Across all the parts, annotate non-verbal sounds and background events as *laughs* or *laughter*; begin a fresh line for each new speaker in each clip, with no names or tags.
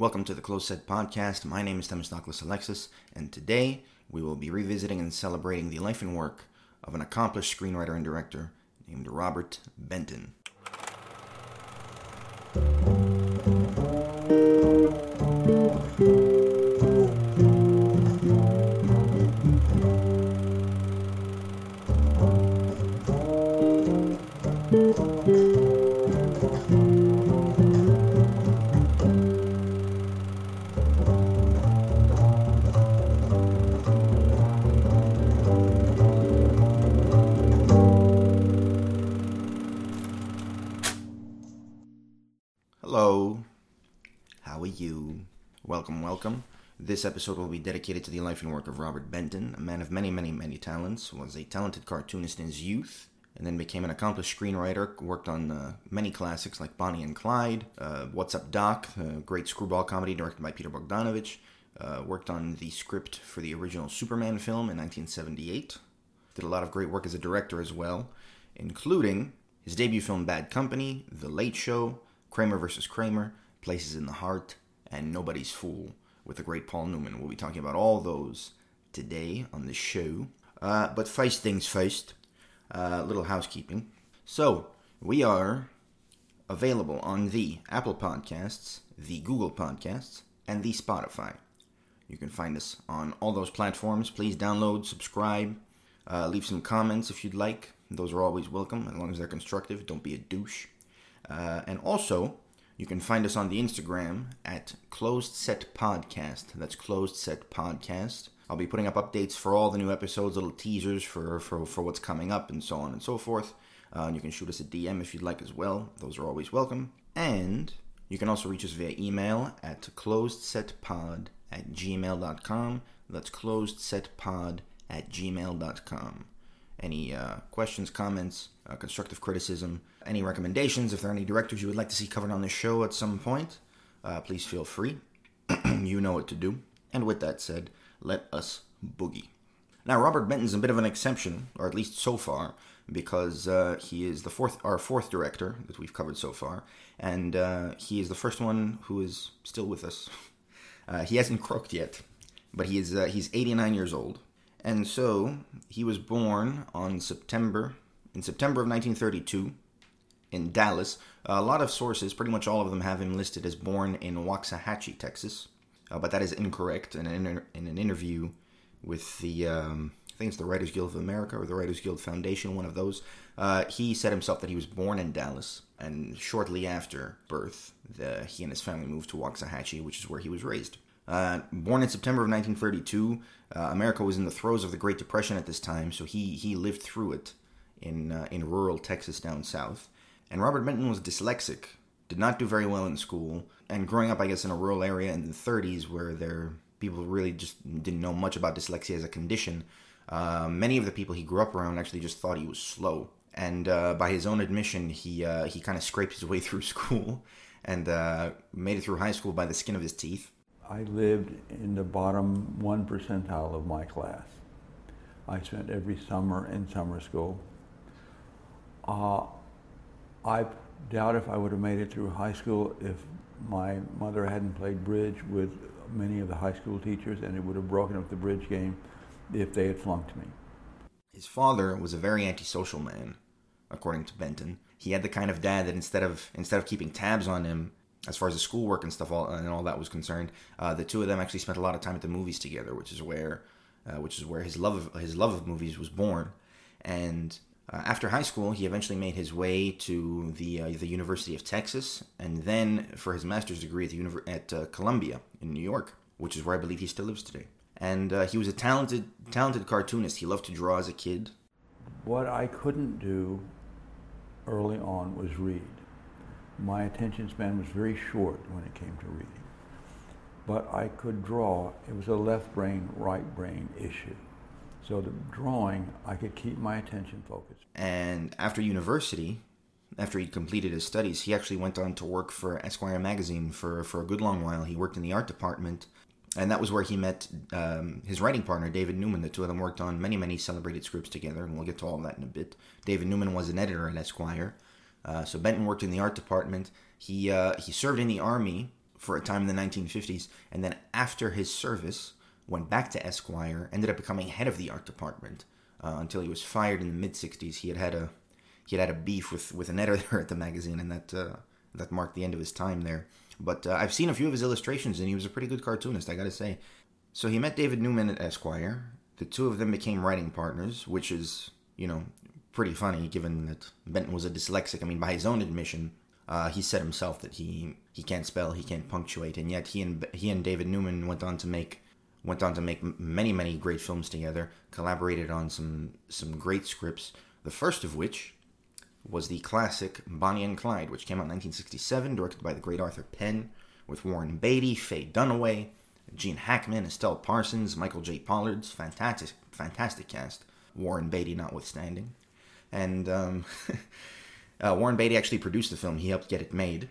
Welcome to the Closed Set Podcast. My name is Themistocles Alexis, and today we will be revisiting and celebrating the life and work of an accomplished screenwriter and director named Robert Benton. This episode will be dedicated to the life and work of Robert Benton, a man of many, many, many talents, was a talented cartoonist in his youth, and then became an accomplished screenwriter, worked on uh, many classics like Bonnie and Clyde, uh, What's Up Doc, a great screwball comedy directed by Peter Bogdanovich, uh, worked on the script for the original Superman film in 1978, did a lot of great work as a director as well, including his debut film Bad Company, The Late Show, Kramer vs. Kramer, Places in the Heart, and Nobody's Fool with the great Paul Newman. We'll be talking about all those today on the show. Uh, but first things first, uh, little housekeeping. So, we are available on the Apple Podcasts, the Google Podcasts, and the Spotify. You can find us on all those platforms. Please download, subscribe, uh, leave some comments if you'd like. Those are always welcome, as long as they're constructive. Don't be a douche. Uh, and also, you can find us on the Instagram at Closed Set Podcast. That's Closed Set Podcast. I'll be putting up updates for all the new episodes, little teasers for, for, for what's coming up, and so on and so forth. Uh, and you can shoot us a DM if you'd like as well. Those are always welcome. And you can also reach us via email at closedsetpod at gmail.com. That's closedsetpod at gmail.com. Any uh, questions, comments, uh, constructive criticism, any recommendations, if there are any directors you would like to see covered on this show at some point, uh, please feel free. *clears throat* you know what to do. And with that said, let us boogie. Now, Robert Benton's a bit of an exception, or at least so far, because uh, he is the fourth, our fourth director that we've covered so far, and uh, he is the first one who is still with us. *laughs* Uh, he hasn't croaked yet, but he is uh, he's 89 years old, and so he was born on September in September of 1932 in Dallas. A lot of sources, pretty much all of them, have him listed as born in Waxahachie, Texas, uh, but that is incorrect. In an, inter- in an interview with the, um, I think it's the Writers Guild of America or the Writers Guild Foundation, one of those, uh, he said himself that he was born in Dallas, and shortly after birth, the, he and his family moved to Waxahachie, which is where he was raised. Uh, born in September of 1932, uh, America was in the throes of the Great Depression at this time, so he he lived through it in uh, in rural Texas down south. And Robert Benton was dyslexic, did not do very well in school, and growing up, I guess, in a rural area in the 30s where there people really just didn't know much about dyslexia as a condition. Uh, many of the people he grew up around actually just thought he was slow. And uh, by his own admission, he uh, he kind of scraped his way *laughs* through school and uh, made it through high school by the skin of his teeth.
I lived in the bottom one percentile of my class. I spent every summer in summer school. Uh, I doubt if I would have made it through high school if my mother hadn't played bridge with many of the high school teachers, and it would have broken up the bridge game if they had flunked me.
His father was a very antisocial man, according to Benton. He had the kind of dad that instead of instead of keeping tabs on him as far as the schoolwork and stuff all, and all that was concerned, uh, the two of them actually spent a lot of time at the movies together, which is where uh, which is where his love of his love of movies was born. And uh, after high school, he eventually made his way to the uh, the University of Texas, and then for his master's degree at the at uh, Columbia in New York, which is where I believe he still lives today. And uh, he was a talented talented cartoonist. He loved to draw as a kid.
What I couldn't do early on was read. My attention span was very short when it came to reading. But I could draw. It was a left brain, right brain issue. So the drawing, I could keep my attention focused.
And after university, after he completed his studies, he actually went on to work for Esquire magazine for, for a good long while. He worked in the art department, and that was where he met um, his writing partner, David Newman. The two of them worked on many, many celebrated scripts together, and we'll get to all of that in a bit. David Newman was an editor at Esquire. Uh, so Benton worked in the art department. He uh, he served in the army for a time in the 1950s, and then after his service, went back to Esquire, ended up becoming head of the art department uh, until he was fired in the mid 60s. He had had a he had had a beef with, with an editor *laughs* at the magazine, and that uh, that marked the end of his time there. But uh, I've seen a few of his illustrations, and he was a pretty good cartoonist, I gotta say. So he met David Newman at Esquire. The two of them became writing partners, which is, you know, pretty funny given that Benton was a dyslexic. I mean, by his own admission, uh, he said himself that he he can't spell, he can't punctuate, and yet he and he and David Newman went on to make went on to make many many great films together. Collaborated on some some great scripts. The first of which was the classic Bonnie and Clyde, which came out in 1967, directed by the great Arthur Penn, with Warren Beatty, Faye Dunaway, Gene Hackman, Estelle Parsons, Michael J. Pollard's fantastic fantastic cast. Warren Beatty notwithstanding, and um, *laughs* uh, Warren Beatty actually produced the film. He helped get it made.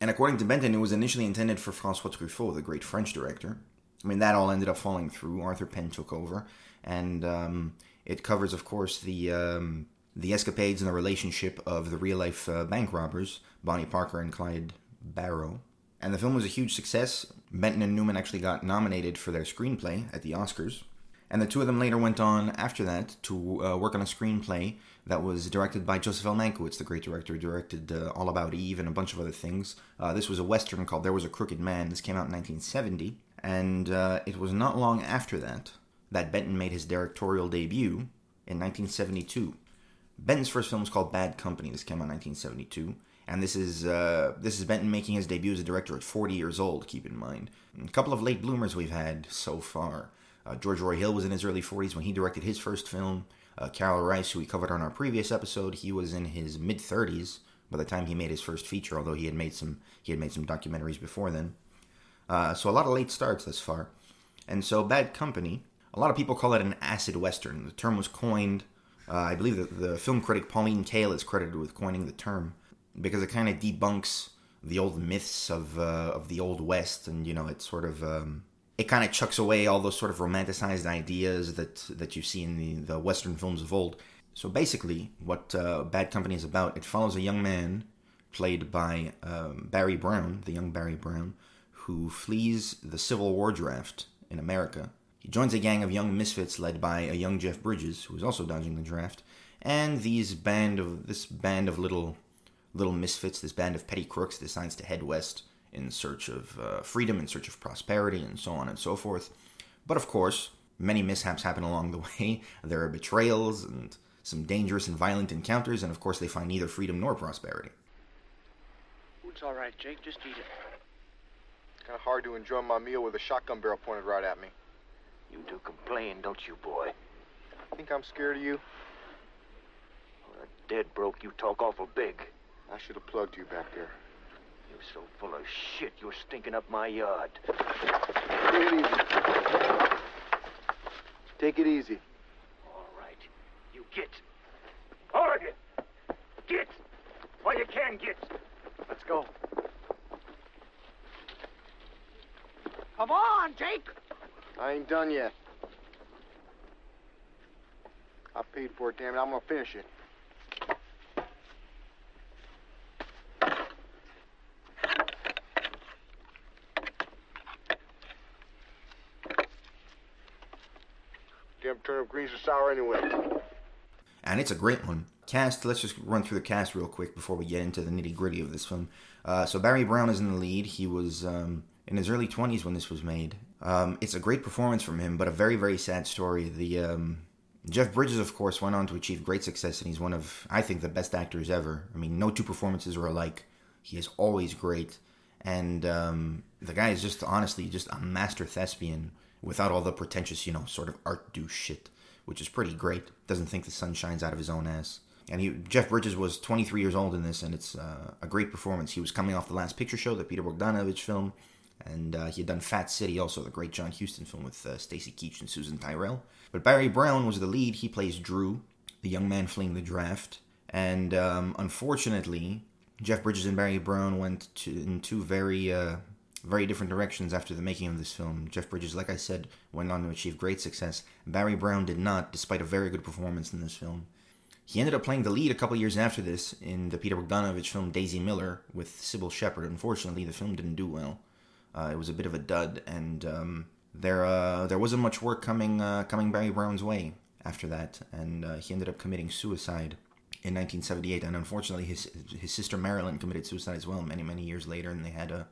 And according to Benton, it was initially intended for Francois Truffaut, the great French director. I mean, that all ended up falling through. Arthur Penn took over, and um, it covers, of course, the um, the escapades and the relationship of the real life uh, bank robbers, Bonnie Parker and Clyde Barrow. And the film was a huge success. Benton and Newman actually got nominated for their screenplay at the Oscars. And the two of them later went on after that to uh, work on a screenplay that was directed by Joseph L. Mankiewicz, the great director who directed uh, All About Eve and a bunch of other things. Uh, this was a western called There Was a Crooked Man. This came out in 1970. And uh, it was not long after that that Benton made his directorial debut in 1972. Benton's first film was called Bad Company. This came out in 1972, and this is uh, this is Benton making his debut as a director at 40 years old. Keep in mind, a couple of late bloomers we've had so far. Uh, George Roy Hill was in his early 40s when he directed his first film. Uh, Karel Reisz, who we covered on our previous episode, he was in his mid 30s by the time he made his first feature. Although he had made some he had made some documentaries before then. Uh, so a lot of late starts thus far, and so Bad Company. A lot of people call it an acid western. The term was coined uh, I believe that the film critic Pauline Kael is credited with coining the term because it kind of debunks the old myths of uh, of the old west, and you know, it sort of um, it kind of chucks away all those sort of romanticized ideas that that you see in the, the western films of old. So basically, what uh, Bad Company is about, it follows a young man played by um, Barry Brown, the young Barry Brown, who flees the Civil War draft in America he joins a gang of young misfits led by a young Jeff Bridges, who is also dodging the draft, and these band of this band of little little misfits, this band of petty crooks, decides to head west in search of uh, freedom, in search of prosperity, and so on and so forth. But of course, many mishaps happen along the *laughs* way. There are betrayals and some dangerous and violent encounters, and of course, they find neither freedom nor prosperity.
Food's all right, Jake. Just eat it.
Kind of hard to enjoy my meal with a shotgun barrel pointed right at me.
You do complain, don't you, boy?
Think I'm scared of you?
Well, a dead broke, you talk awful big.
I should have plugged you back there.
You're so full of shit, you're stinking up my yard.
Take it easy. Take it easy.
All right. You get. All of you. Get. While you can get.
Let's go.
Come on, Jake.
I ain't done yet. I paid for it, damn it. I'm gonna finish it. Damn turnip greens are sour anyway.
and it's a great one. Cast, let's just run through the cast real quick before we get into the nitty gritty of this film. Uh, so Barry Brown is in the lead. He was um, in his early 20s when this was made. Um, it's a great performance from him, but a very, very sad story. The um, Jeff Bridges, of course, went on to achieve great success, and he's one of, I think, the best actors ever. I mean, no two performances are alike. He is always great, and um, the guy is just honestly just a master thespian without all the pretentious, you know, sort of art douche shit, which is pretty great. Doesn't think the sun shines out of his own ass. And he, Jeff Bridges was 23 years old in this, and it's uh, a great performance. He was coming off the Last Picture Show, the Peter Bogdanovich film, and uh, he had done Fat City, also the great John Huston film with uh, Stacy Keach and Susan Tyrrell. But Barry Brown was the lead. He plays Drew, the young man fleeing the draft. And um, unfortunately, Jeff Bridges and Barry Brown went to, in two very, uh, very different directions after the making of this film. Jeff Bridges, like I said, went on to achieve great success. Barry Brown did not, despite a very good performance in this film. He ended up playing the lead a couple years after this in the Peter Bogdanovich film Daisy Miller with Cybill Shepherd. Unfortunately, the film didn't do well. Uh, it was a bit of a dud, and um, there uh, there wasn't much work coming uh, coming Barry Brown's way after that, and uh, he ended up committing suicide in 1978. And unfortunately, his his sister Marilyn committed suicide as well many many years later, and they had a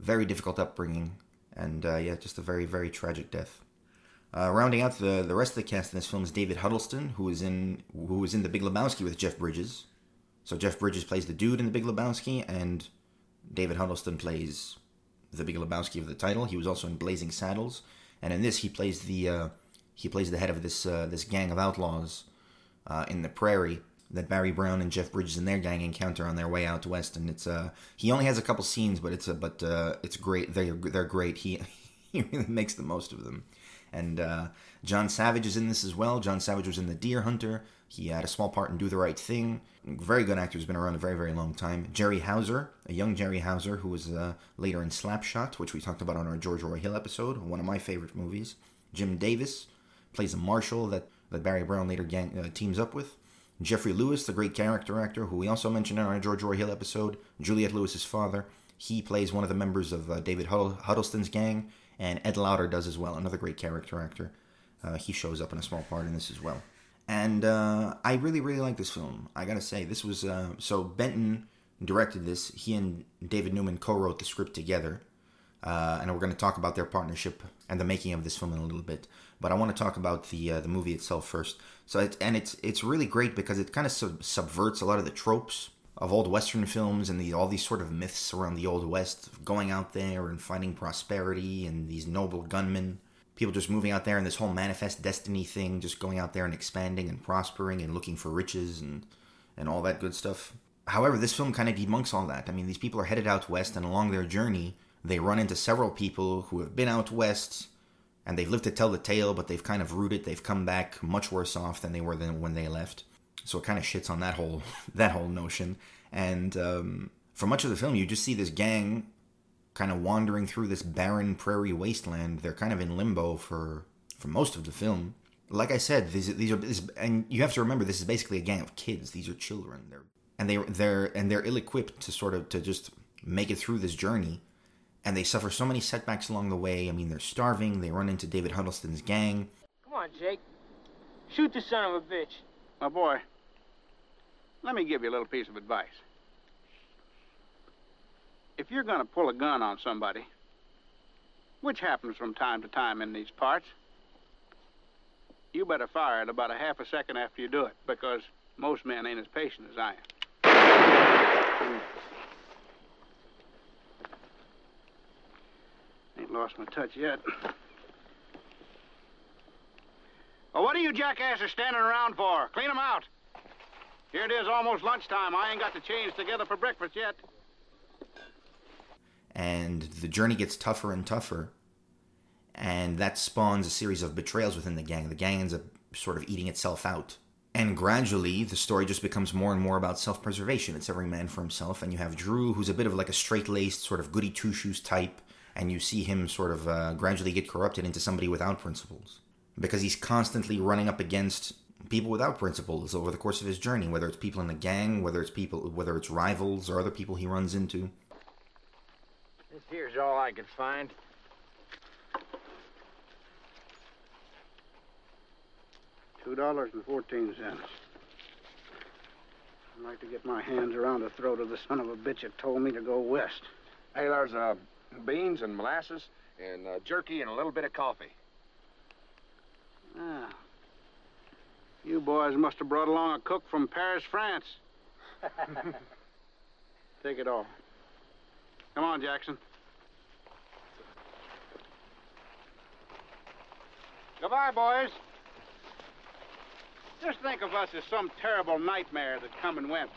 very difficult upbringing, and uh, yeah, just a very very tragic death. Uh, rounding out the, the rest of the cast in this film is David Huddleston, who is in who was in The Big Lebowski with Jeff Bridges. So Jeff Bridges plays the dude in The Big Lebowski, and David Huddleston plays the Big Lebowski of the title. He was also in Blazing Saddles, and in this he plays the uh, he plays the head of this uh, this gang of outlaws uh, in the prairie that Barry Brown and Jeff Bridges and their gang encounter on their way out west. And it's uh he only has a couple scenes, but it's a but uh, it's great. They they're great. He *laughs* he really makes the most of them. And uh, John Savage is in this as well. John Savage was in The Deer Hunter. He had a small part in Do the Right Thing. Very good actor, has been around a very, very long time. Jerry Houser, a young Jerry Houser, who was uh, later in Slapshot, which we talked about on our George Roy Hill episode, one of my favorite movies. Jim Davis plays a marshal that, that Barry Brown later gang, uh, teams up with. Geoffrey Lewis, the great character actor, who we also mentioned in our George Roy Hill episode, Juliette Lewis's father. He plays one of the members of uh, David Huddleston's gang, and Ed Lauter does as well, another great character actor. Uh, he shows up in a small part in this as well. And uh, I really, really like this film. I gotta say, this was uh, so Benton directed this. He and David Newman co-wrote the script together, uh, and we're to talk about their partnership and the making of this film in a little bit. But I want to talk about the uh, the movie itself first. So it, and it's it's really great because it kind of sub- subverts a lot of the tropes of old Western films and the, all these sort of myths around the Old West, going out there and finding prosperity and these noble gunmen people just moving out there and this whole manifest destiny thing, just going out there and expanding and prospering and looking for riches and and all that good stuff. However, this film kind of debunks all that. I mean, these people are headed out west, and along their journey, they run into several people who have been out west, and they've lived to tell the tale, but they've kind of rooted. They've come back much worse off than they were than when they left. So it kind of shits on that whole *laughs* that whole notion. And um, for much of the film, you just see this gang kind of wandering through this barren prairie wasteland. They're kind of in limbo for for most of the film. Like I said, these these are this, and you have to remember this is basically a gang of kids. These are children. They're and they they're and they're ill equipped to sort of to just make it through this journey. And they suffer so many setbacks along the way. I mean, they're starving. They run into David Huddleston's gang.
Come on, Jake. Shoot the son of a bitch.
My boy, let me give you a little piece of advice if you're going to pull a gun on somebody, which happens from time to time in these parts, you better fire it about a half a second after you do it, because most men ain't as patient as I am. Ain't lost my touch yet. Well, what are you jackasses standing around for? Clean 'em out. Here it is, almost lunchtime. I ain't got the change together for breakfast yet
the journey gets tougher and tougher and that spawns a series of betrayals within the gang. The gang ends up sort of eating itself out. And gradually the story just becomes more and more about self-preservation. It's every man for himself and you have drew who's a bit of like a straight-laced sort of goody two-shoes type and you see him sort of uh, gradually get corrupted into somebody without principles. Because he's constantly running up against people without principles over the course of his journey whether it's people in the gang whether it's people whether it's rivals or other people he runs into
this here's all I could find.
Two dollars and fourteen cents. I'd like to get my hands around the throat of the son of a bitch that told me to go west.
Hey, there's uh, beans and molasses and uh, jerky and a little bit of coffee.
Ah. You boys must have brought along a cook from Paris, France. *laughs* Take it all. Come on, Jackson. Goodbye, boys. Just think of us as some terrible nightmare that come and went.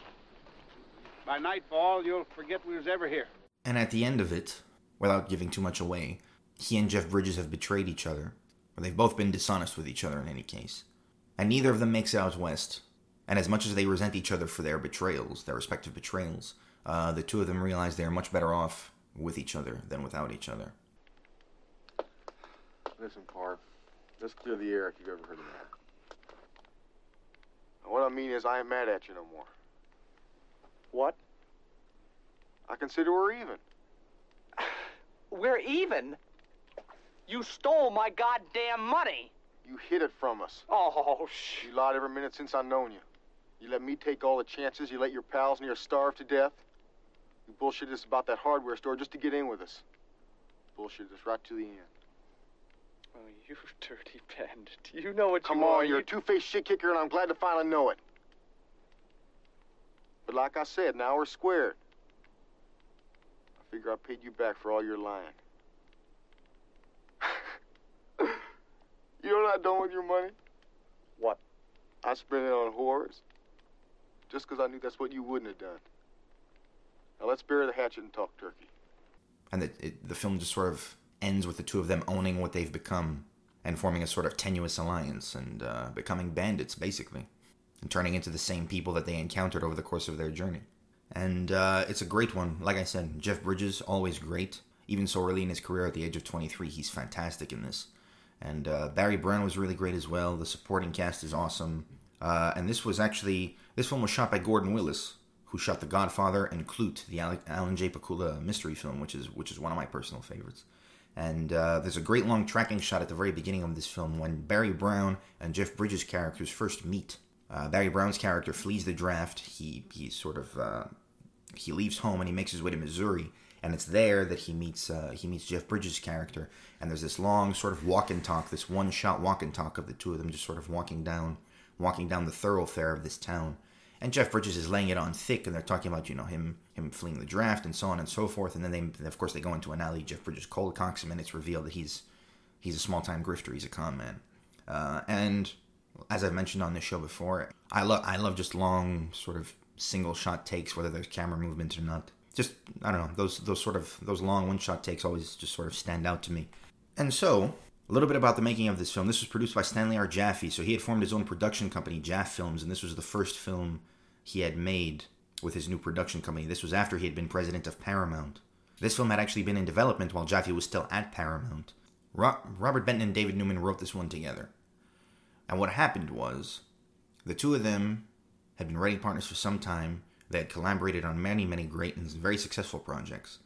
By nightfall, you'll forget we was ever here.
And at the end of it, without giving too much away, he and Jeff Bridges have betrayed each other, or they've both been dishonest with each other in any case. And neither of them makes it out west. And as much as they resent each other for their betrayals, their respective betrayals, uh, the two of them realize they're much better off with each other than without each other.
Listen, Parv. Let's clear the air if you've ever heard of that. What I mean is, I ain't mad at you no more.
What?
I consider we're even. *sighs*
We're even? You stole my goddamn money.
You hid it from us.
Oh, sh.
You lied every minute since I known you. You let me take all the chances. You let your pals near starve to death. You bullshitted us about that hardware store just to get in with us. Bullshitted us right to the end.
Oh, you *laughs* dirty bandit. You know what
Come
you
on,
are.
you're
you...
a two-faced shit kicker, and I'm glad to finally know it. But like I said, now we're squared. I figure I paid you back for all your lying. *laughs* you know what I done with your money?
What?
I spent it on whores. Just 'cause I knew that's what you wouldn't have done. Now let's bury the hatchet and talk turkey.
and it, it, the film just sort of ends with the two of them owning what they've become and forming a sort of tenuous alliance and uh, becoming bandits basically and turning into the same people that they encountered over the course of their journey. And uh, it's a great one. Like i said jeff bridges always great. Even so early in his career at the age of 23 he's fantastic in this. And uh, barry brown was really great as well. The supporting cast is awesome. Uh, and this was actually this film was shot by gordon willis who shot The Godfather and Klute, the Alan J. Pakula mystery film, which is which is one of my personal favorites. And uh, there's a great long tracking shot at the very beginning of this film when Barry Brown and Jeff Bridges' characters first meet. Uh, Barry Brown's character flees the draft. He he sort of uh, he leaves home and he makes his way to Missouri, and it's there that he meets uh, he meets Jeff Bridges' character. And there's this long sort of walk and talk, this one shot walk and talk of the two of them just sort of walking down walking down the thoroughfare of this town and Jeff Bridges is laying it on thick, and they're talking about you know him him fleeing the draft and so on and so forth. And then they of course they go into an alley. Jeff Bridges cold cocks him, and it's revealed that he's he's a small time grifter. He's a con man. Uh, and as I've mentioned on this show before, I love I love just long sort of single shot takes, whether there's camera movements or not. Just I don't know those those sort of those long one shot takes always just sort of stand out to me. And so a little bit about the making of this film. This was produced by Stanley R. Jaffe, so he had formed his own production company, Jaffe Films, and this was the first film he had made with his new production company. This was after he had been president of Paramount. This film had actually been in development while Jaffe was still at Paramount. Ro- Robert Benton and David Newman wrote this one together. And what happened was, the two of them had been writing partners for some time. They had collaborated on many, many great and very successful projects.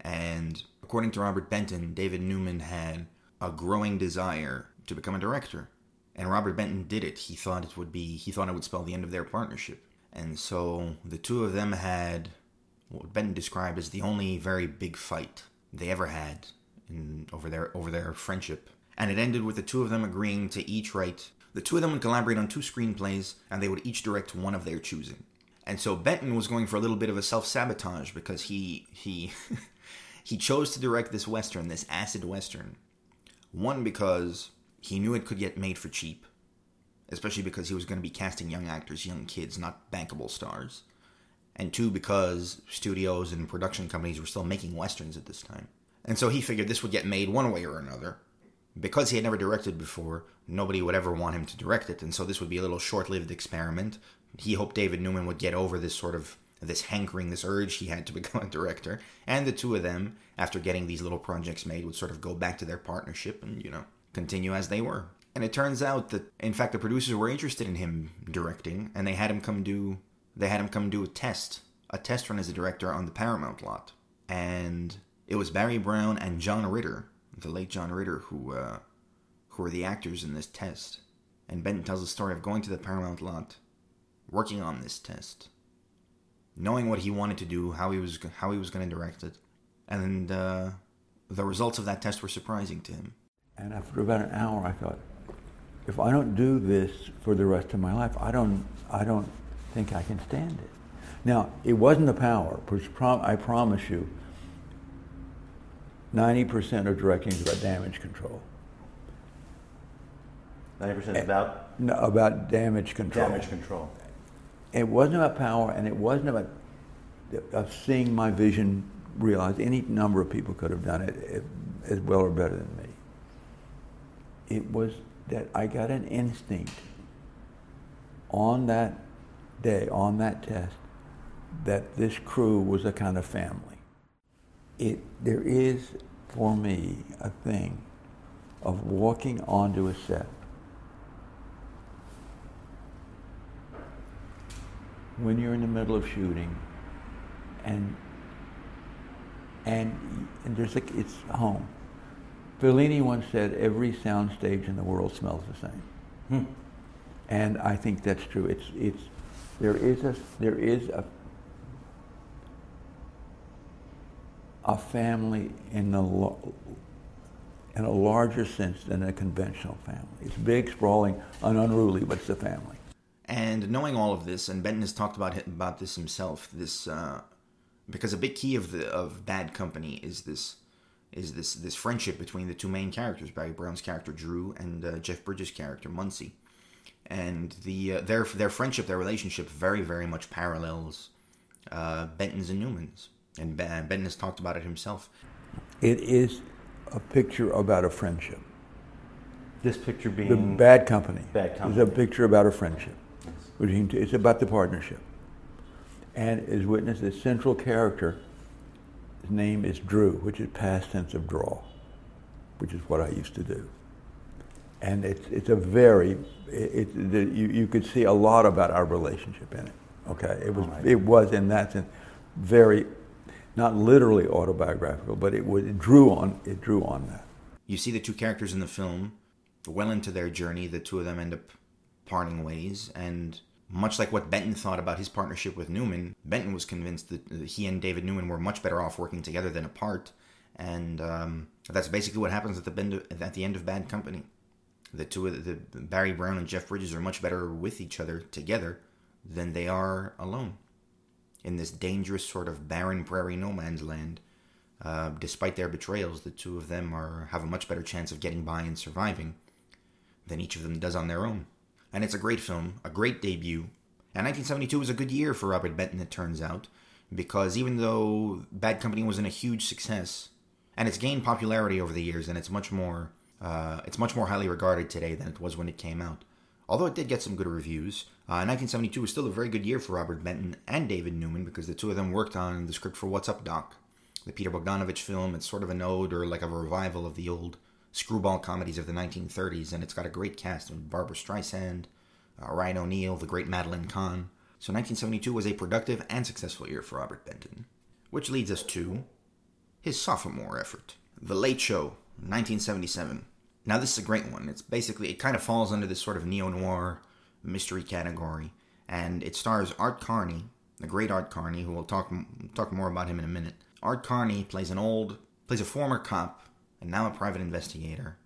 And according to Robert Benton, David Newman had a growing desire to become a director. And Robert Benton did it. He thought it would be he thought it would spell the end of their partnership. And so the two of them had what Benton described as the only very big fight they ever had in, over their over their friendship. And it ended with the two of them agreeing to each write the two of them would collaborate on two screenplays and they would each direct one of their choosing. And so Benton was going for a little bit of a self-sabotage because he he *laughs* he chose to direct this western, this acid western. One because he knew it could get made for cheap, especially because he was going to be casting young actors, young kids, not bankable stars. And two, because studios and production companies were still making westerns at this time. And so he figured this would get made one way or another. Because he had never directed before, nobody would ever want him to direct it, and so this would be a little short-lived experiment. He hoped David Newman would get over this sort of this hankering, this urge he had to become a director, and the two of them, after getting these little projects made, would sort of go back to their partnership and, you know, continue as they were. And it turns out that, in fact, the producers were interested in him directing, and they had him come do they had him come do a test, a test run as a director on the Paramount lot, and it was Barry Brown and John Ritter, the late John Ritter, who uh, who were the actors in this test. And Benton tells the story of going to the Paramount lot, working on this test, knowing what he wanted to do, how he was how he was going to direct it, and uh, the results of that test were surprising to him.
And after about an hour, I thought, if I don't do this for the rest of my life, I don't, I don't think I can stand it. Now, it wasn't the power, which prom- I promise you, 90% of directing is about damage control.
90% about
No, about damage control.
damage control.
It wasn't about power, and it wasn't about of seeing my vision realized. Any number of people could have done it as well or better than me. It was that I got an instinct on that day, on that test, that this crew was a kind of family. It, there is, for me, a thing of walking onto a set when you're in the middle of shooting, and and, and there's like it's home. Fellini once said, "Every soundstage in the world smells the same," hmm. and I think that's true. It's it's there is a there is a a family in the in a larger sense than a conventional family. It's big, sprawling, and unruly, but it's a family.
And knowing all of this, and Benton has talked about it, about this himself. This uh, because a big key of the of Bad Company is this is this this friendship between the two main characters, Barry Brown's character Drew and uh, Jeff Bridges' character Muncie, and the uh, their their friendship, their relationship, very very much parallels uh, Benton's and Newman's, and ben, Benton has talked about it himself.
It is a picture about a friendship.
This picture being
The Bad Company.
Bad company is
a picture about a friendship. Between two, it's about the partnership. And as witness, the central character, his name is Drew, which is past tense of draw, which is what I used to do. And it's, it's a very, it, it, the, you, you could see a lot about our relationship in it. Okay, it was,
Alright.
it was in that sense very, not literally autobiographical, but it, was, it drew on, it drew on that.
You see the two characters in the film, well into their journey, the two of them end up parting ways, and much like what Benton thought about his partnership with Newman, Benton was convinced that he and David Newman were much better off working together than apart, and um, that's basically what happens at the bend at the end of Bad Company. The two of the, the Barry Brown and Jeff Bridges are much better with each other together than they are alone in this dangerous sort of barren prairie no man's land. Uh, despite their betrayals, the two of them are have a much better chance of getting by and surviving than each of them does on their own. And it's a great film, a great debut. And 1972 was a good year for Robert Benton, it turns out, because even though Bad Company wasn't a huge success, and it's gained popularity over the years, and it's much more uh, it's much more highly regarded today than it was when it came out. Although it did get some good reviews, uh, 1972 was still a very good year for Robert Benton and David Newman because the two of them worked on the script for What's Up, Doc, the Peter Bogdanovich film. It's sort of an ode or like a revival of the old screwball comedies of the 1930s, and it's got a great cast of Barbra Streisand, uh, Ryan O'Neal, the great Madeline Kahn. So 1972 was a productive and successful year for Robert Benton, which leads us to his sophomore effort, The Late Show, 1977. Now this is a great one. It's basically it kind of falls under this sort of neo noir mystery category, and it stars Art Carney, the great Art Carney, who we'll talk talk more about him in a minute. Art Carney plays an old plays a former cop and now a private investigator.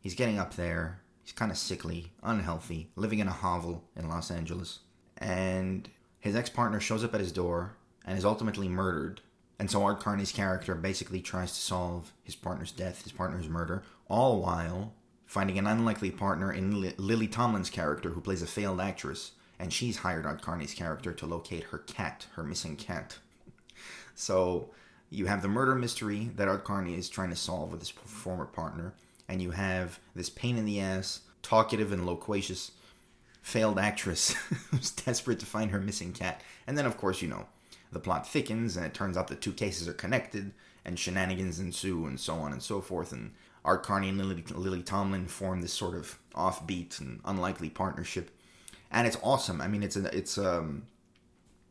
He's getting up there. He's kind of sickly, unhealthy, living in a hovel in Los Angeles, and his ex partner shows up at his door and is ultimately murdered. And so Art Carney's character basically tries to solve his partner's death, his partner's murder, all while finding an unlikely partner in Li- Lily Tomlin's character, who plays a failed actress, and she's hired Art Carney's character to locate her cat, her missing cat. So you have the murder mystery that Art Carney is trying to solve with his former partner, and you have this pain in the ass, talkative and loquacious failed actress *laughs* who's desperate to find her missing cat. And then, of course, you know, the plot thickens, and it turns out the two cases are connected, and shenanigans ensue, and so on and so forth. And Art Carney and Lily, Lily Tomlin form this sort of offbeat and unlikely partnership, and it's awesome. I mean, it's a, it's um,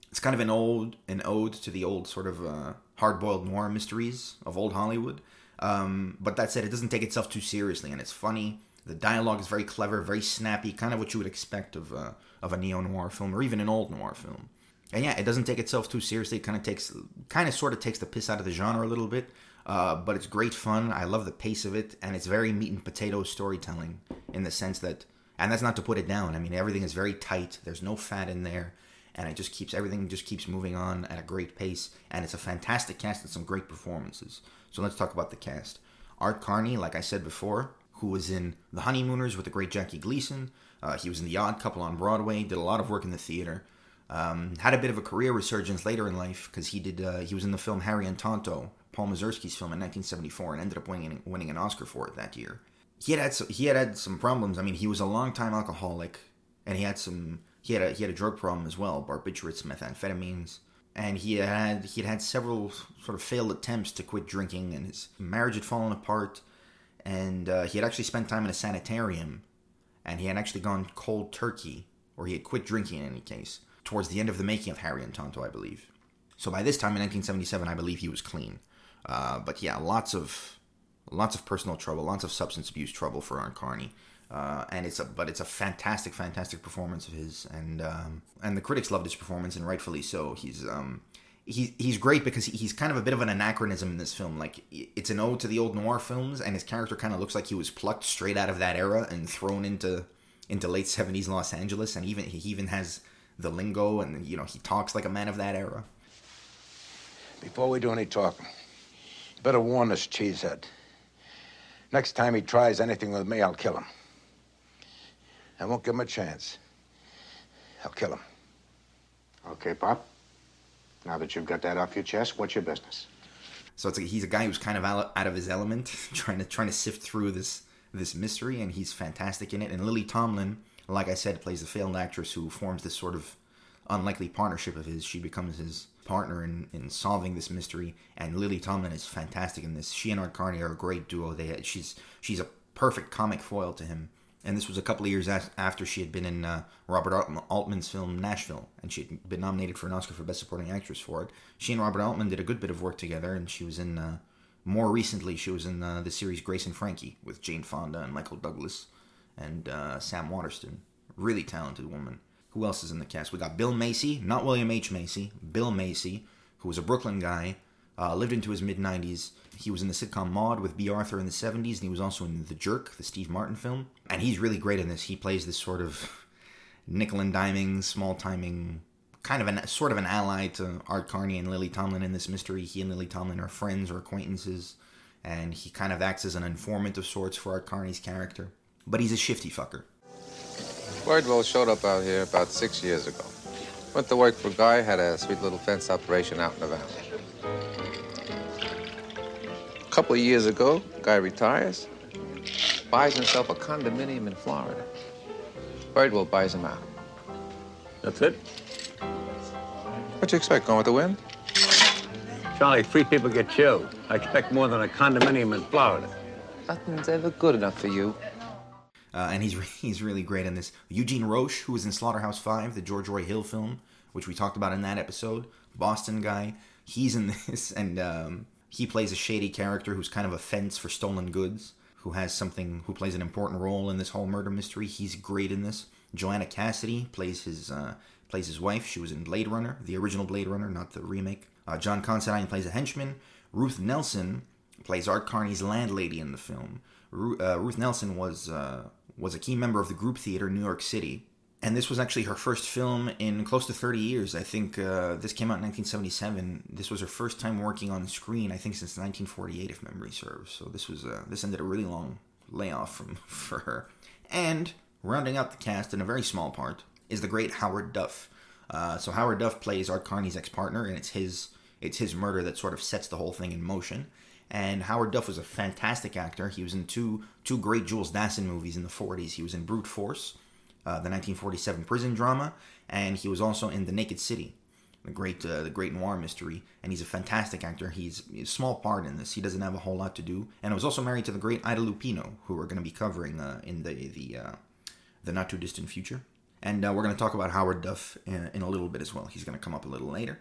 it's kind of an old an ode to the old sort of uh, hard-boiled noir mysteries of old Hollywood. Um, but that said, it doesn't take itself too seriously, and it's funny. The dialogue is very clever, very snappy, kind of what you would expect of uh, of a neo noir film or even an old noir film. And yeah, it doesn't take itself too seriously. It kind of takes, kind of sort of takes the piss out of the genre a little bit. Uh, but it's great fun. I love the pace of it, and it's very meat and potato storytelling in the sense that, and that's not to put it down. I mean, everything is very tight. There's no fat in there, and it just keeps everything just keeps moving on at a great pace. And it's a fantastic cast and some great performances. So let's talk about the cast. Art Carney, like I said before, who was in The Honeymooners with the great Jackie Gleason. Uh, he was in The Odd Couple on Broadway. Did a lot of work in the theater. Um, had a bit of a career resurgence later in life because he did. Uh, he was in the film Harry and Tonto, Paul Mazursky's film in 1974, and ended up winning winning an Oscar for it that year. He had had some, he had had some problems. I mean, he was a longtime alcoholic, and he had some. He had a he had a drug problem as well, barbiturates, methamphetamines, and he had he had several sort of failed attempts to quit drinking, and his marriage had fallen apart, and uh, he had actually spent time in a sanitarium, and he had actually gone cold turkey, or he had quit drinking in any case. towards the end of the making of Harry and Tonto, I believe. So by this time in 1977, I believe he was clean. Uh, but yeah, lots of lots of personal trouble, lots of substance abuse trouble for Art Carney. Uh, and it's a but it's a fantastic, fantastic performance of his, and um, and the critics loved his performance, and rightfully so. He's um, he's he's great because he's kind of a bit of an anachronism in this film. Like it's an ode to the old noir films, and his character kind of looks like he was plucked straight out of that era and thrown into into late seventies Los Angeles, and even he even has the lingo, and you know he talks like a man of that era.
Before we do any talking, better warn this cheesehead. Next time he tries anything with me, I'll kill him. I won't give him a chance. I'll kill him.
Okay, Pop. Now that you've got that off your chest, what's your business?
So it's like he's a guy who's kind of out of his element, *laughs* trying to trying to sift through this this mystery, and he's fantastic in it. And Lily Tomlin, like I said, plays the failed actress who forms this sort of unlikely partnership of his. She becomes his partner in, in solving this mystery, and Lily Tomlin is fantastic in this. She and Art Carney are a great duo. They she's she's a perfect comic foil to him. And this was a couple of years after she had been in uh, Robert Altman's film Nashville, and she had been nominated for an Oscar for Best Supporting Actress for it. She and Robert Altman did a good bit of work together, and she was in. Uh, more recently, she was in uh, the series Grace and Frankie with Jane Fonda and Michael Douglas and uh, Sam Waterston. Really talented woman. Who else is in the cast? We got Bill Macy, not William H. Macy, Bill Macy, who was a Brooklyn guy, uh, lived into his mid 90s. He was in the sitcom Maude with Bea Arthur in the 70s, and he was also in The Jerk, the Steve Martin film. And he's really great in this. He plays this sort of nickel and diming, small timing, kind of an sort of an ally to Art Carney and Lily Tomlin in this mystery. He and Lily Tomlin are friends or acquaintances, and he kind of acts as an informant of sorts for Art Carney's character. But he's a shifty fucker.
Bardwell showed up out here about six years ago. Went to work for guy, had a sweet little fence operation out in the valley. A couple of years ago, guy retires, buys himself a condominium in Florida. Birdwell buys him out.
That's it?
What you expect, going with the wind?
Charlie, three people get killed. I expect more than a condominium in Florida.
Nothing's ever good enough for you.
Uh, and he's *laughs* he's really great in this. Eugene Roche, who was in Slaughterhouse Five, the George Roy Hill film, which we talked about in that episode, Boston guy. He's in *laughs* this, and um, he plays a shady character who's kind of a fence for stolen goods, who has something, who plays an important role in this whole murder mystery. He's great in this. Joanna Cassidy plays his uh, plays his wife. She was in Blade Runner, the original Blade Runner, not the remake. Uh, John Considine plays a henchman. Ruth Nelson plays Art Carney's landlady in the film. Ru- uh, Ruth Nelson was uh, was a key member of the Group Theater in New York City. And this was actually her first film in close to 30 years. I think uh, this came out in 1977. This was her first time working on screen, I think, since 1948, if memory serves. So this was uh, this ended a really long layoff from *laughs* for her. And rounding out the cast in a very small part is the great Howard Duff. Uh, so Howard Duff plays Art Carney's ex-partner, and it's his it's his murder that sort of sets the whole thing in motion. And Howard Duff was a fantastic actor. He was in two two great Jules Dassin movies in the 40s. He was in Brute Force, uh, the 1947 prison drama, and he was also in The Naked City, the great uh, the great noir mystery. And he's a fantastic actor. He's, he's, a small part in this. He doesn't have a whole lot to do. And I was also married to the great Ida Lupino, who we're going to be covering uh, in the the uh, the not too distant future. And uh, we're going to talk about Howard Duff in, in, a little bit as well. He's going to come up a little later.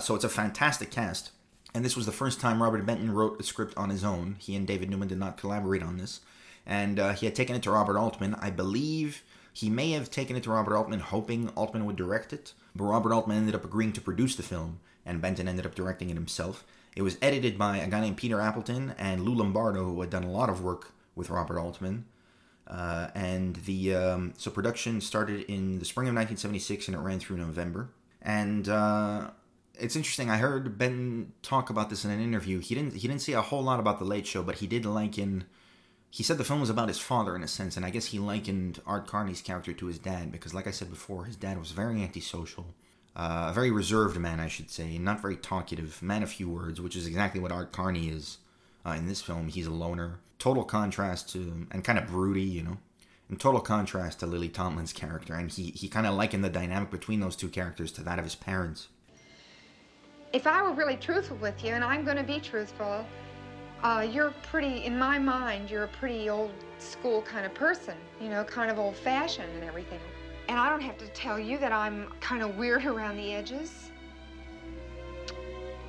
So it's a fantastic cast. And this was the first time Robert Benton wrote a script on his own. He and David Newman did not collaborate on this. And he had taken it to Robert Altman. I believe he may have taken it to Robert Altman hoping Altman would direct it. But Robert Altman ended up agreeing to produce the film, and Benton ended up directing it himself. It was edited by a guy named Peter Appleton and Lou Lombardo, who had done a lot of work with Robert Altman. Uh, and the um, so production started in the spring of 1976 and it ran through November. And uh, it's interesting. I heard Ben talk about this in an interview. He didn't he didn't say a whole lot about the Late Show, but he did liken. He said the film was about his father in a sense, and I guess he likened Art Carney's character to his dad because, like I said before, his dad was very antisocial, uh, a very reserved man, I should say, not very talkative, man of few words, which is exactly what Art Carney is uh, in this film. He's a loner, total contrast to and kind of broody, you know, in total contrast to Lily Tomlin's character, and he he kind of likened the dynamic between those two characters to that of his parents
if I were really truthful with you, and I'm going to be truthful, uh, you're pretty, in my mind, you're a pretty old school kind of person, you know, kind of old fashioned and everything. And I don't have to tell you that I'm kind of weird *laughs* around the edges.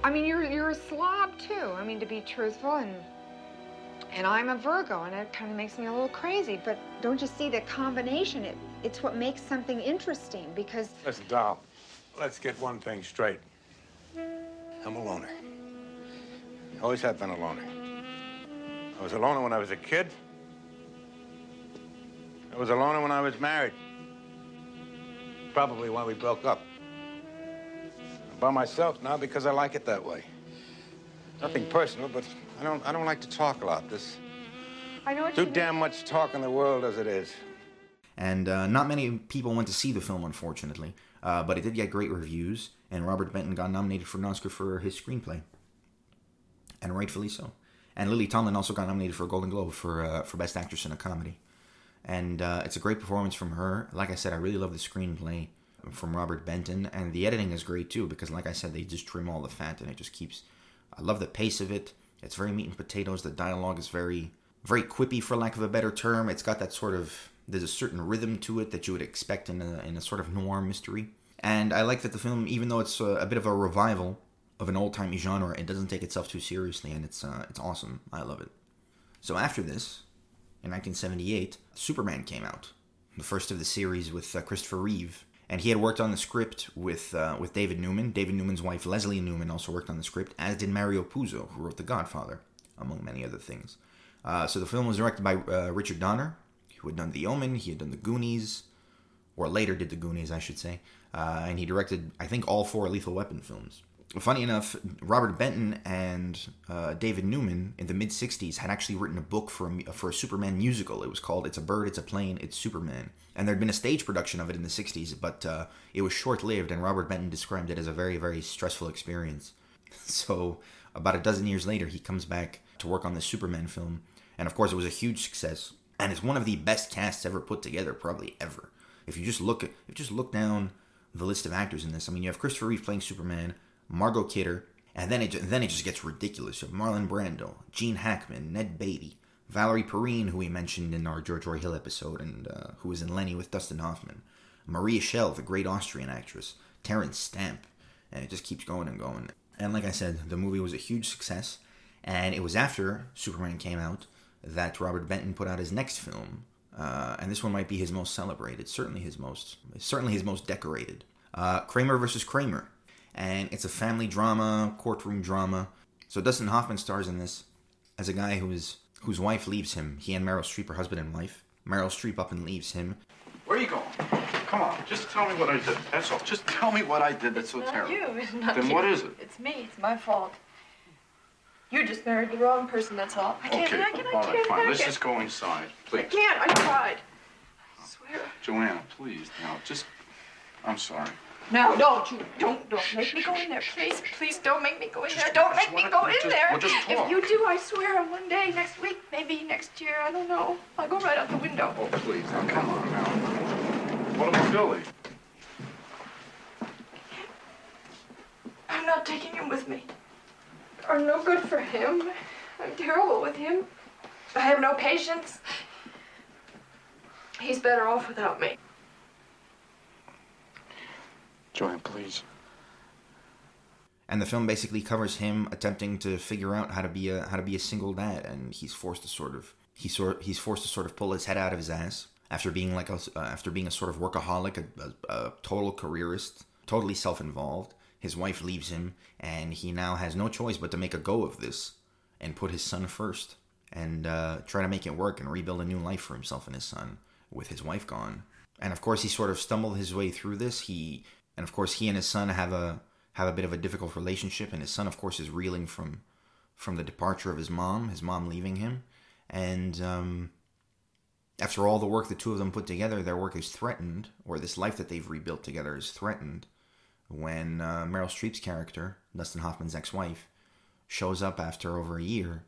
I mean, you're you're a slob too. I mean, to be truthful, and and I'm a Virgo, and it kind of makes me a little crazy. But don't you see the combination? It it's what makes something interesting because
Listen, doll, let's get one thing straight. I'm a loner. Always have been a loner. I was a loner when I was a kid. I was a loner when I was married. Probably why we broke up. I'm by myself now because I like it that way. Nothing personal, but I don't I don't like to talk a lot. There's
I know what
too
you mean.
damn much talk in the world as it is.
And uh, not many people went to see the film, unfortunately, uh, but it did get great reviews, and Robert Benton got nominated for an Oscar for his screenplay, and rightfully so. And Lily Tomlin also got nominated for a Golden Globe for uh, for Best Actress in a Comedy, and uh, it's a great performance from her. Like I said, I really love the screenplay from Robert Benton, and the editing is great too because, like I said, they just trim all the fat, and it just keeps. I love the pace of it. It's very meat and potatoes. The dialogue is very very quippy, for lack of a better term. It's got that sort of there's a certain rhythm to it that you would expect in a in a sort of noir mystery. And I like that the film, even though it's a, a bit of a revival of an old timey genre, it doesn't take itself too seriously, and it's uh, it's awesome. I love it. So after this, in 1978, Superman came out, the first of the series with uh, Christopher Reeve, and he had worked on the script with uh, with David Newman. David Newman's wife Leslie Newman also worked on the script, as did Mario Puzo, who wrote The Godfather, among many other things. Uh, so the film was directed by uh, Richard Donner, who had done The Omen, he had done The Goonies, or later did The Goonies, I should say, uh, and he directed, I think, all four Lethal Weapon films. Funny enough, Robert Benton and uh, David Newman in the mid '60s had actually written a book for a, for a Superman musical. It was called "It's a Bird, It's a Plane, It's Superman," and there'd been a stage production of it in the '60s, but uh, it was short-lived. And Robert Benton described it as a very, very stressful experience. *laughs* So, about a dozen years later, he comes back to work on the Superman film, and of course, it was a huge success, and it's one of the best casts ever put together, probably ever. If you just look if you just look down the list of actors in this, I mean, you have Christopher Reeve playing Superman, Margot Kidder, and then it then it just gets ridiculous. Marlon Brando, Gene Hackman, Ned Beatty, Valerie Perrine, who we mentioned in our George Roy Hill episode, and uh, who was in Lenny with Dustin Hoffman, Maria Schell, the great Austrian actress, Terence Stamp, and it just keeps going and going. And like I said, the movie was a huge success, and it was after Superman came out that Robert Benton put out his next film, uh, and this one might be his most celebrated, certainly his most, certainly his most decorated. Uh, Kramer versus Kramer, and it's a family drama, courtroom drama. So Dustin Hoffman stars in this as a guy who is whose wife leaves him. He and Meryl Streep are husband and wife. Meryl Streep up and leaves him.
Where are you going? Come on, just tell me what I did. That's all. Just tell me what I did that's so
Not
terrible.
you. It's not
then
you.
what is it?
It's me. It's my fault. You just married the wrong person, that's all. I can't,
okay,
I can't, I
all
can't,
right, fine.
I
Let's
can't.
just go inside, please.
I can't. I tried. I swear.
Joanna, please, now, just. I'm sorry.
No, don't you. Don't, don't make me go in there. Please, please don't make me go in there. Don't make me go in
just-
there.
we'll just talk.
If you do, I swear, on one day, next week, maybe next year, I don't know. I'll go right out the window.
Oh, please, now, come on now. What about Billy?
I'm not taking him with me. I'm no good for him. I'm terrible with him. I have no patience. He's better off without me.
Joanne, please.
and the film basically covers him attempting to figure out how to be a how to be a single dad, and he's forced to sort of he's sort he's forced to sort of pull his head out of his ass after being like a uh, after being a sort of workaholic, a, a, a total careerist, totally self-involved. His wife leaves him, and he now has no choice but to make a go of this and put his son first and uh, try to make it work and rebuild a new life for himself and his son with his wife gone. And of course, he sort of stumbled his way through this. He and of course he and his son have a have a bit of a difficult relationship, and his son, of course, is reeling from from the departure of his mom, his mom leaving him, and um, after all the work the two of them put together, their work is threatened, or this life that they've rebuilt together is threatened when uh, Meryl Streep's character, Dustin Hoffman's ex-wife, shows up after over a year,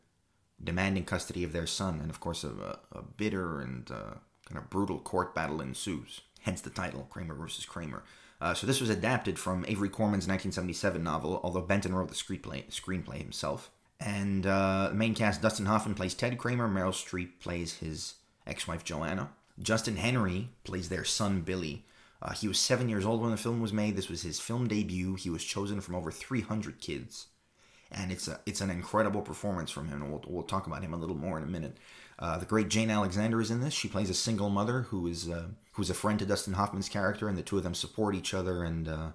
demanding custody of their son, and of course, a, a bitter and uh, kind of brutal court battle ensues. Hence the title, Kramer versus Kramer. Uh, so this was adapted from Avery Corman's 1977 novel, although Benton wrote the screenplay, screenplay himself. And uh, the main cast, Dustin Hoffman plays Ted Kramer, Meryl Streep plays his ex-wife Joanna. Justin Henry plays their son Billy, Uh, he was seven years old when the film was made. This was his film debut. He was chosen from over 300 kids, and it's a it's an incredible performance from him. And we'll we'll talk about him a little more in a minute. Uh, the great Jane Alexander is in this. She plays a single mother who is uh, who's a friend to Dustin Hoffman's character, and the two of them support each other, and uh,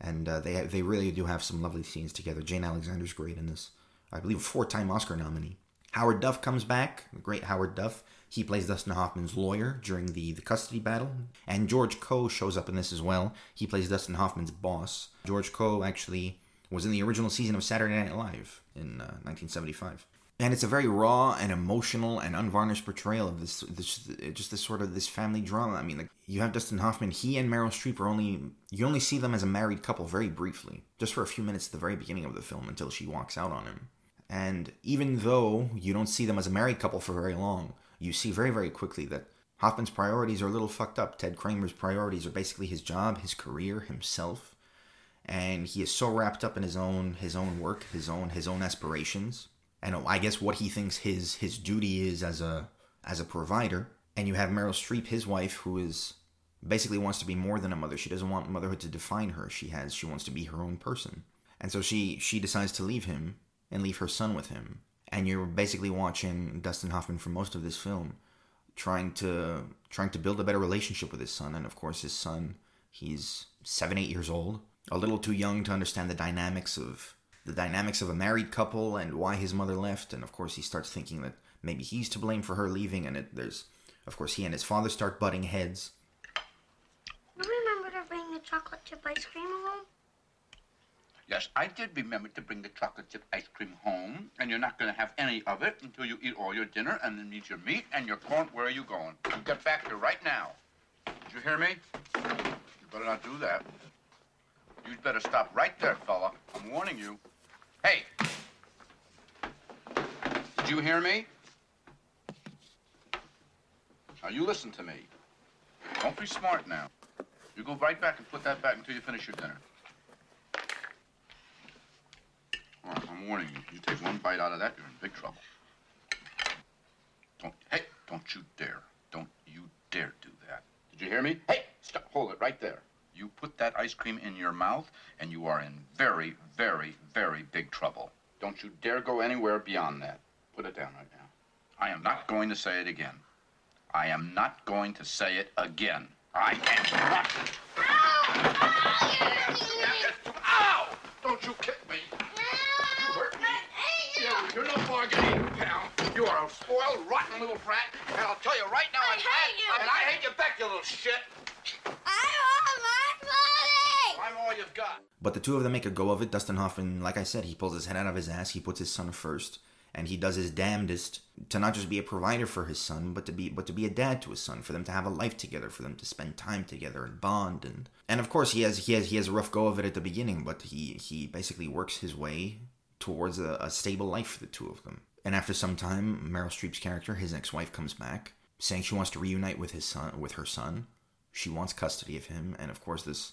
and uh, they they really do have some lovely scenes together. Jane Alexander's great in this. I believe a four-time Oscar nominee. Howard Duff comes back, the great Howard Duff. He plays Dustin Hoffman's lawyer during the, the custody battle. And George Coe shows up in this as well. He plays Dustin Hoffman's boss. George Coe actually was in the original season of Saturday Night Live in uh, 1975. And it's a very raw and emotional and unvarnished portrayal of this, this, just this sort of this family drama. I mean, like, you have Dustin Hoffman. He and Meryl Streep are only you only see them as a married couple very briefly, just for a few minutes at the very beginning of the film until she walks out on him. And even though you don't see them as a married couple for very long, you see very, very quickly that Hoffman's priorities are a little fucked up. Ted Kramer's priorities are basically his job, his career, himself. And he is so wrapped up in his own his own work, his own his own aspirations, and I guess what he thinks his his duty is as a as a provider. And you have Meryl Streep, his wife, who is basically wants to be more than a mother. She doesn't want motherhood to define her. She has she wants to be her own person. And so she she decides to leave him and leave her son with him and you're basically watching Dustin Hoffman for most of this film trying to trying to build a better relationship with his son and of course his son he's 7 8 years old a little too young to understand the dynamics of the dynamics of a married couple and why his mother left and of course he starts thinking that maybe he's to blame for her leaving and it, there's of course he and his father start butting heads
you remember to bring the chocolate chip ice cream home
Yes, I did remember to bring the chocolate chip ice cream home, and you're not going to have any of it until you eat all your dinner and then eat your meat and your corn. Where are you going? You get back here right now. Did you hear me? You better not do that. You'd better stop right there, fella. I'm warning you. Hey! Did you hear me? Now, you listen to me. Don't be smart now. You go right back and put that back until you finish your dinner. All right, I'm warning you. You take one bite out of that, you're in big trouble. Don't, hey, don't you dare. Don't you dare do that. Did you hear me? Hey, stop, hold it right there. You put that ice cream in your mouth, and you are in very, very, very big trouble. Don't you dare go anywhere beyond that. Put it down right now. I am not going to say it again. I am not going to say it again. I am not. Ow! Ow! Don't you kick me. You hurt me. You, you're no bargaining pal. You are a spoiled, rotten little brat, and I'll tell you right now,
I
I'm
hate
mad,
you.
and I hate you back, you little shit.
I want my money!
I'm all you've got.
But the two of them make a go of it. Dustin Hoffman, like I said, he pulls his head out of his ass. He puts his son first, and he does his damnedest to not just be a provider for his son, but to be but to be a dad to his son, for them to have a life together, for them to spend time together and bond, and and of course he has he has he has a rough go of it at the beginning, but he he basically works his way towards a, a stable life for the two of them. And after some time, Meryl Streep's character, his ex-wife, comes back saying she wants to reunite with his son with her son. She wants custody of him, and of course this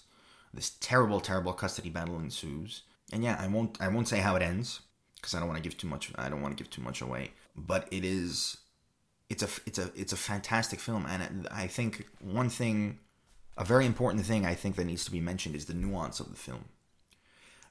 this terrible, terrible custody battle ensues. And yeah, I won't I won't say how it ends because I don't want to give too much. I don't want to give too much away. But it is, it's a it's a it's a fantastic film, and I think one thing, a very important thing I think that needs to be mentioned is the nuance of the film,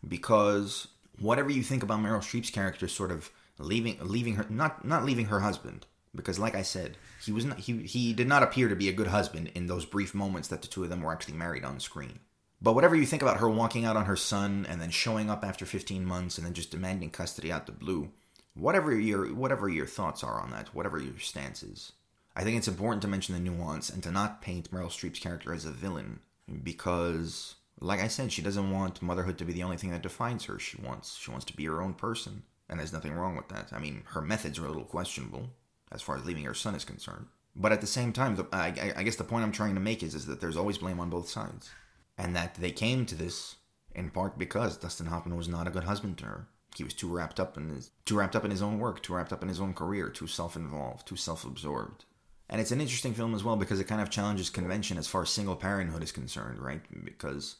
because whatever you think about Meryl Streep's character, sort of leaving leaving her not not leaving her husband, because like I said, he was not he he did not appear to be a good husband in those brief moments that the two of them were actually married on screen. But whatever you think about her walking out on her son and then showing up after 15 months and then just demanding custody out the blue, whatever your whatever your thoughts are on that, whatever your stance is, I think it's important to mention the nuance and to not paint Meryl Streep's character as a villain because like I said, she doesn't want motherhood to be the only thing that defines her. She wants she wants to be her own person, and there's nothing wrong with that. I mean, her methods are a little questionable as far as leaving her son is concerned. But at the same time, the, I, I guess the point I'm trying to make is, is that there's always blame on both sides and that they came to this in part because Dustin Hoffman was not a good husband to her. He was too wrapped up in his too wrapped up in his own work, too wrapped up in his own career, too self-involved, too self-absorbed. And it's an interesting film as well because it kind of challenges convention as far as single parenthood is concerned, right? Because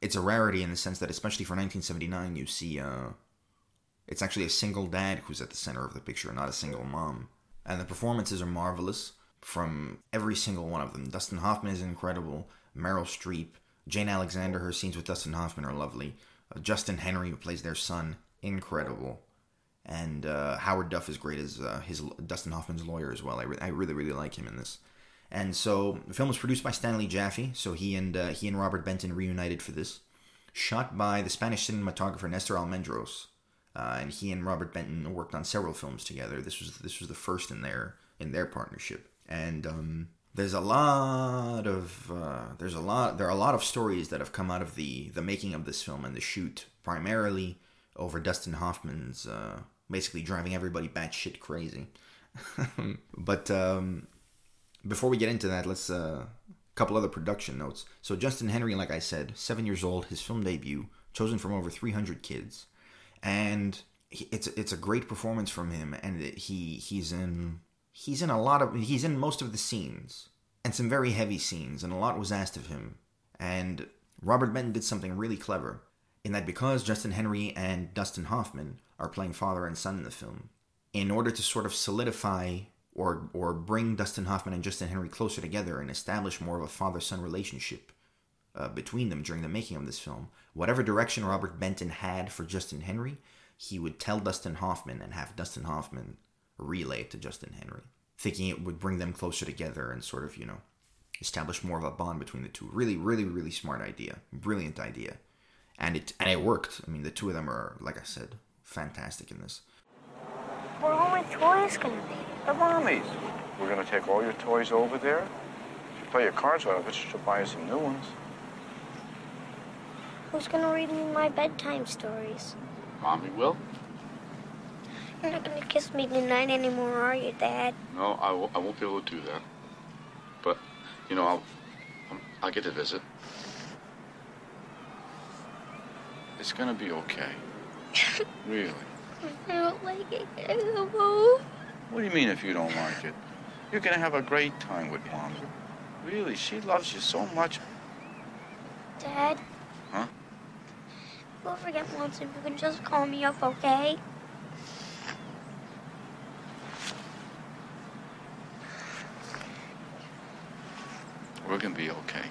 it's a rarity in the sense that especially for 1979 you see uh it's actually a single dad who's at the center of the picture, not a single mom. And the performances are marvelous from every single one of them. Dustin Hoffman is incredible. Meryl Streep, Jane Alexander. Her scenes with Dustin Hoffman are lovely. Uh, Justin Henry, who plays their son, incredible. And uh, Howard Duff is great as uh, his Dustin Hoffman's lawyer as well. I, re- I really really like him in this. And so the film was produced by Stanley Jaffe. So he and uh, he and Robert Benton reunited for this. Shot by the Spanish cinematographer Nestor Almendros, uh, and he and Robert Benton worked on several films together. This was this was the first in their in their partnership. And um, there's a lot of uh, there's a lot there are a lot of stories that have come out of the the making of this film and the shoot, primarily over Dustin Hoffman's uh, basically driving everybody batshit crazy. *laughs* but um, before we get into that, let's uh, a couple other production notes. So Justin Henry, like I said, seven years old, his film debut, chosen from over 300 kids, and he, it's it's a great performance from him, and he he's in he's in a lot of he's in most of the scenes, and some very heavy scenes, and a lot was asked of him, and Robert Benton did something really clever in that because Justin Henry and Dustin Hoffman are playing father and son in the film, in order to sort of solidify or or bring Dustin Hoffman and Justin Henry closer together and establish more of a father son relationship uh, between them during the making of this film. Whatever direction Robert Benton had for Justin Henry, he would tell Dustin Hoffman and have Dustin Hoffman relay it to Justin Henry, thinking it would bring them closer together and sort of you know establish more of a bond between the two. Really, really, really smart idea, brilliant idea, and it and it worked. I mean, the two of them are like I said, fantastic in this.
Where are my toys gonna be?
The mommy's. We're gonna take all your toys over there. If you play your cards well, I bet you she'll buy you some new ones.
Who's gonna read me my bedtime stories?
Mommy will?
You're not gonna kiss me goodnight anymore, are you, Dad?
No, I w- I won't be able to do that. But, you know, I'll, I'm- I'll get to visit. It's gonna be okay. *laughs* really.
I don't like it anymore.
What do you mean if you don't like it? You're gonna have a great time with Mom. Really, she loves you so much.
Dad?
Huh?
Don't forget once if you can just call me up, okay?
We're gonna be okay.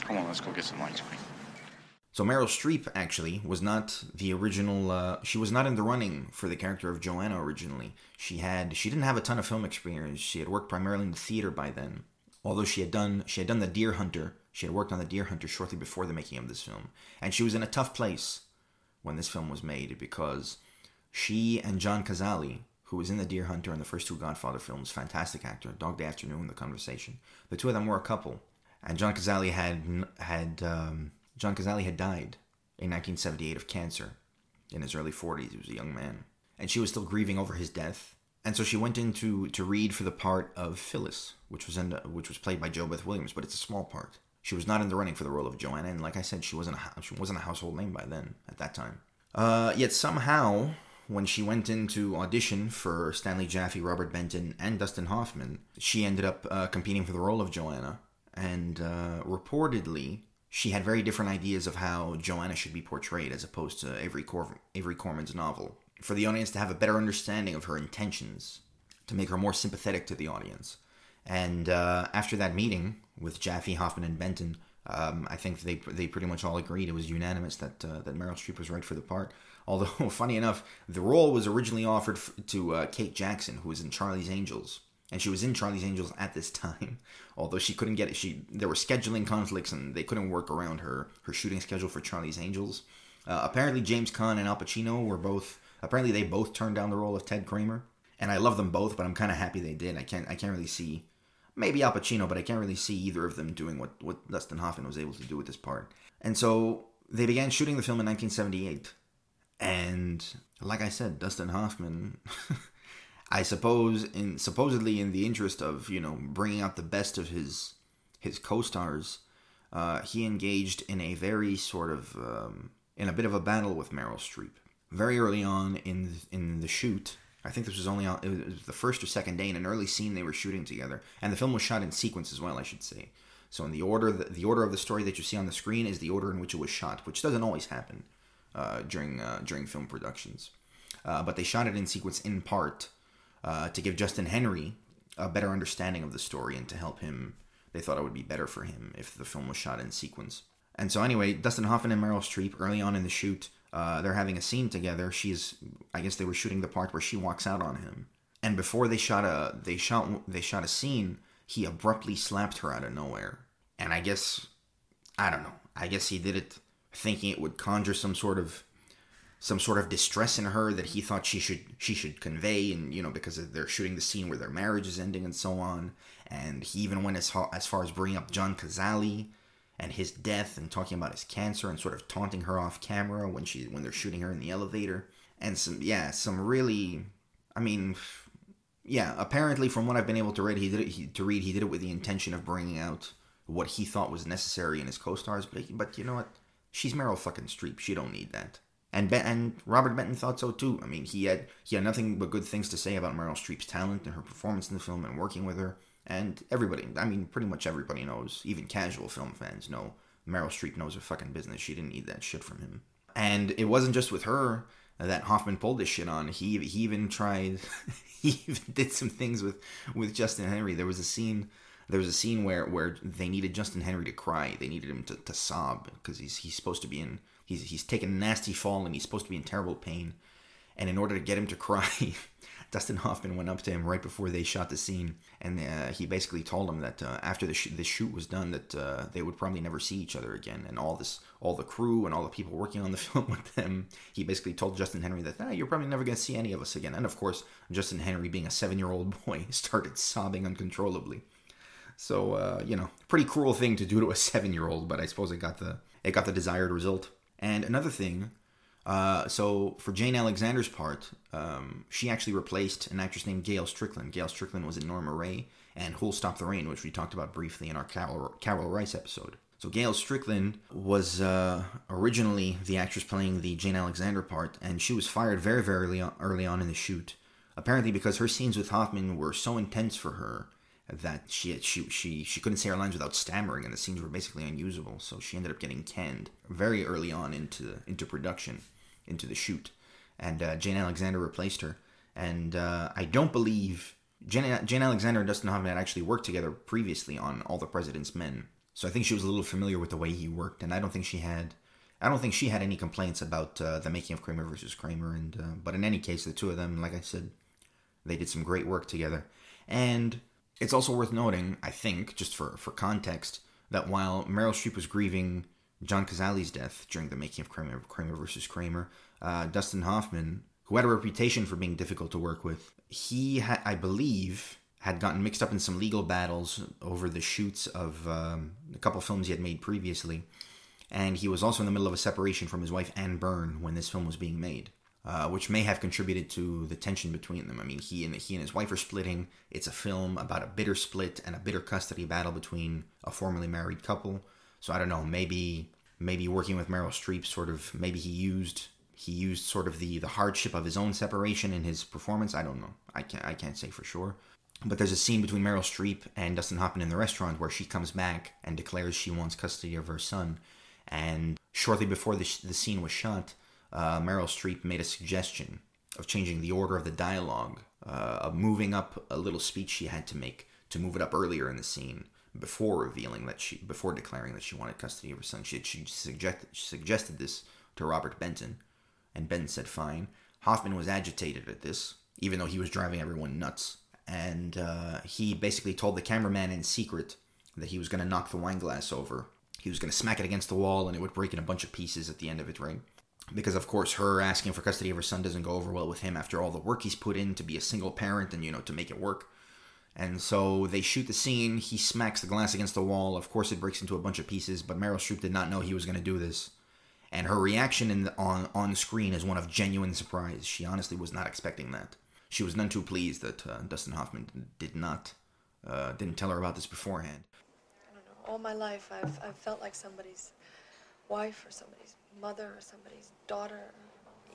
Come on, let's go get some ice cream.
So Meryl Streep actually was not the original. Uh, she was not in the running for the character of Joanna originally. She had she didn't have a ton of film experience. She had worked primarily in the theater by then. Although she had done she had done the Deer Hunter. She had worked on the Deer Hunter shortly before the making of this film, and she was in a tough place when this film was made because she and John Cazale, who was in the Deer Hunter and the first two Godfather films, fantastic actor, Dog Day Afternoon, The Conversation. The two of them were a couple, and John Cazale had had um, John Cazale had died in 1978 of cancer in his early 40s. He was a young man, and she was still grieving over his death. And so she went in to, to read for the part of Phyllis, which was in, which was played by JoBeth Williams, but it's a small part. She was not in the running for the role of Joanna, and like I said, she wasn't a, she wasn't a household name by then at that time. Uh, yet somehow, when she went in to audition for Stanley Jaffe, Robert Benton, and Dustin Hoffman, she ended up uh, competing for the role of Joanna. And uh, reportedly, she had very different ideas of how Joanna should be portrayed as opposed to Avery, Cor- Avery Corman's novel. For the audience to have a better understanding of her intentions, to make her more sympathetic to the audience. And uh, after that meeting with Jaffe, Hoffman, and Benton, um, I think they they pretty much all agreed it was unanimous that uh, that Meryl Streep was right for the part. Although, *laughs* funny enough, the role was originally offered to uh, Kate Jackson, who was in Charlie's Angels, and she was in Charlie's Angels at this time. *laughs* Although she couldn't get it, she there were scheduling conflicts and they couldn't work around her her shooting schedule for Charlie's Angels. Uh, apparently, James Caan and Al Pacino were both apparently they both turned down the role of Ted Kramer, and I love them both, but I'm kind of happy they did. I can't I can't really see maybe Al Pacino, but I can't really see either of them doing what what Dustin Hoffman was able to do with this part. And so they began shooting the film in 1978, and like I said, Dustin Hoffman. *laughs* I suppose in supposedly in the interest of you know bringing out the best of his his co-stars, uh, he engaged in a very sort of um, in a bit of a battle with Meryl Streep very early on in in the shoot. I think this was only on, it was the first or second day in an early scene they were shooting together, and the film was shot in sequence as well, I should say. So in the order the, the order of the story that you see on the screen is the order in which it was shot, which doesn't always happen uh, during uh, during film productions. Uh, but they shot it in sequence in part uh, to give Justin Henry a better understanding of the story and to help him. They thought it would be better for him if the film was shot in sequence. And so, anyway, Dustin Hoffman and Meryl Streep, early on in the shoot, they're having a scene together. She's, I guess they were shooting the part where she walks out on him. And before they shot a, they shot, they shot a scene. He abruptly slapped her out of nowhere. And I guess, I don't know. I guess he did it thinking it would conjure some sort of some sort of distress in her that he thought she should she should convey and you know because they're shooting the scene where their marriage is ending and so on. And he even went as as far as bringing up John Cazale and his death and talking about his cancer and sort of taunting her off camera when she when they're shooting her in the elevator. And some yeah some really I mean yeah apparently from what I've been able to read he did it he, to read he did it with the intention of bringing out what he thought was necessary in his co-stars. But but you know what she's Meryl fucking Streep she don't need that and ben, and Robert Benton thought so too. I mean, he had he had nothing but good things to say about Meryl Streep's talent and her performance in the film and working with her. And everybody, I mean, pretty much everybody knows, even casual film fans know Meryl Streep knows her fucking business. She didn't need that shit from him. And it wasn't just with her that Hoffman pulled this shit on. He he even tried, *laughs* he even did some things with with Justin Henry. There was a scene. There was a scene where, where they needed Justin Henry to cry. They needed him to, to sob because he's he's supposed to be in He's he's taken a nasty fall and he's supposed to be in terrible pain. And in order to get him to cry, *laughs* Dustin Hoffman went up to him right before they shot the scene, and uh, he basically told him that uh, after the sh- the shoot was done, that uh, they would probably never see each other again. And all this, all the crew and all the people working on the *laughs* film with them, he basically told Justin Henry that nah, you're probably never going to see any of us again. And of course, Justin Henry, being a seven year old *laughs* boy, started sobbing uncontrollably. So uh, you know, pretty cruel thing to do to a *laughs* seven year old, but I suppose it got the it got the desired result. And another thing, uh, so for Jane Alexander's part, um, she actually replaced an actress named Gail Strickland. Gail Strickland was in Norma Rae and Who'll Stop the Rain, which we talked about briefly in our Karel, Karel Reisz episode. So Gail Strickland was uh, originally the actress playing the Jane Alexander part, and she was fired very, very early on, early on in the shoot. Apparently, because her scenes with Hoffman were so intense for her that she she she she couldn't say her lines without stammering, and the scenes were basically unusable. So she ended up getting canned very early on into into production, into the shoot, and uh, Jane Alexander replaced her. And uh, I don't believe Jane, Jane Alexander and Dustin Hoffman had actually worked together previously on All the President's Men. So I think she was a little familiar with the way he worked, and I don't think she had. I don't think she had any complaints about uh, the making of Kramer versus Kramer, and uh, but in any case, the two of them, like I said, they did some great work together. And it's also worth noting, I think, just for, for context, that while Meryl Streep was grieving John Cazale's death during the making of Kramer, Kramer versus Kramer, uh, Dustin Hoffman, who had a reputation for being difficult to work with, he had, I believe, had gotten mixed up in some legal battles over the shoots of um, a couple films he had made previously, and he was also in the middle of a separation from his wife Anne Byrne when this film was being made uh, which may have contributed to the tension between them. I mean, he and he and his wife are splitting. It's a film about a bitter split and a bitter custody battle between a formerly married couple. So I don't know. Maybe maybe working with Meryl Streep, sort of. Maybe he used he used sort of the the hardship of his own separation in his performance. I don't know. I can't I can't say for sure. But there's a scene between Meryl Streep and Dustin Hoffman in the restaurant where she comes back and declares she wants custody of her son. And shortly before the, the scene was shot, uh, Meryl Streep made a suggestion of changing the order of the dialogue, uh, of moving up a little speech she had to make to move it up earlier in the scene before revealing that she, before declaring that she wanted custody of her son. She, she suggested, suggested this to Robert Benton, and Benton said fine. Hoffman was agitated at this, even though he was driving everyone nuts. And uh, he basically told the cameraman in secret that he was going to knock the wine glass over. He was going to smack it against the wall and it would break in a bunch of pieces at the end of it, right? Because of course her asking for custody of her son doesn't go over well with him after all the work he's put in to be a single parent and you know to make it work. And so they shoot the scene. He smacks the glass against the wall. Of course it breaks into a bunch of pieces but meryl streep did not know he was going to do this. And her reaction the, on on screen is one of genuine surprise. She honestly was not expecting that. She was none too pleased that uh, dustin hoffman did not uh, didn't tell her about this beforehand.
I don't know. All my life i've, I've felt like somebody's wife or somebody's mother or somebody's daughter.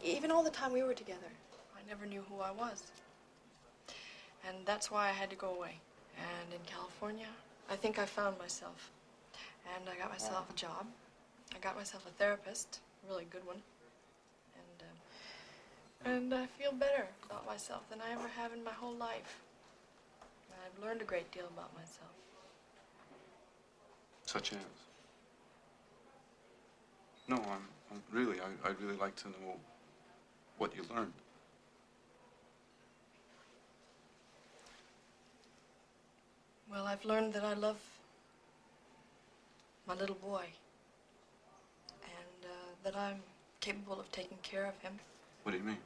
Even all the time we were together, I never knew who I was. And that's why I had to go away. And in California, I think I found myself. And I got myself a job. I got myself a therapist, a really good one. And, uh, and I feel better. about myself than I ever have in my whole life. And I've learned a great deal about myself.
Such as? No, I'm, I'm really, I, I'd really like to know what you learned.
Well, I've learned that I love my little boy. And uh, that I'm capable of taking care of him.
What do you mean?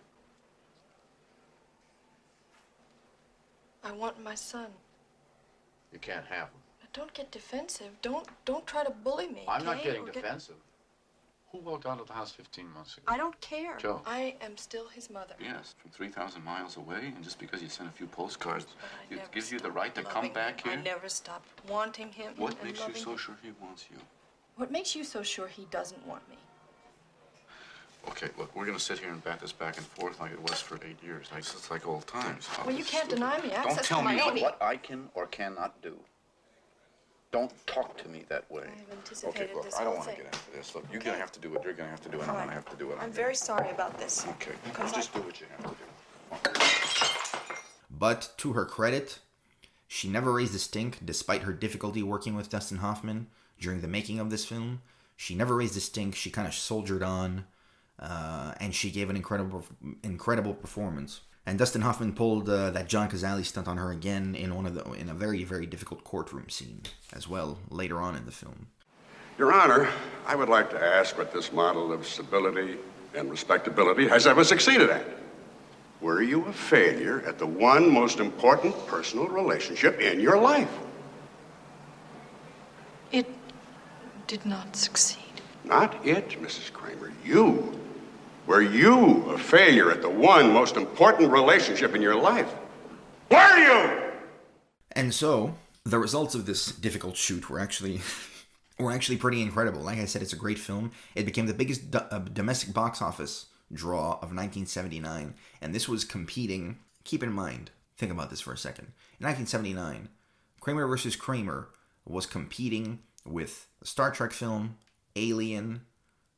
I want my son.
You can't have him.
Now, don't get defensive. Don't don't try to bully me.
I'm not
okay?
getting
Or get-
defensive. Who walked out of the house 15 months ago?
I don't care.
Joe.
I am still his mother.
Yes, from 3,000 miles away, and just because you sent a few postcards, it gives you the right to come back
him.
here?
I never stopped wanting him.
What makes you so
him.
sure he wants you?
What makes you so sure he doesn't want me?
Okay, look, we're gonna sit here and bat this back and forth like it was for eight years. Like, it's like old times.
Well, you can't deny me access Don't
tell
to my
me what, what I can or cannot do. Don't talk to me that way.
I've
Okay,
anticipated
look,
this
I don't want to
thing.
get into this. Look, you're gonna have to do what you're gonna have to do, and I'm
All
gonna have to do what I'm
I'm very sorry about this.
Okay,
Because
just
I-
do what you have to do.
But to her credit, she never raised a stink despite her difficulty working with Dustin Hoffman during the making of this film. She never raised a stink. She kind of soldiered on, uh, and she gave an incredible, incredible performance. And Dustin Hoffman pulled uh, that John Cazale stunt on her again in one of the in a very very difficult courtroom scene as well later on in the film.
Your Honor, I would like to ask what this model of civility and respectability has ever succeeded at. Were you a failure at the one most important personal relationship in your life?
It did not succeed.
Not it, Mrs. Kramer. You. Were you a failure at the one most important relationship in your life? Were you?
And so the results of this difficult shoot were actually *laughs* were actually pretty incredible. Like I said, it's a great film. It became the biggest do- uh, domestic box office draw of 1979, and this was competing. Keep in mind, think about this for a second. In 1979, Kramer versus Kramer was competing with a Star Trek film, Alien,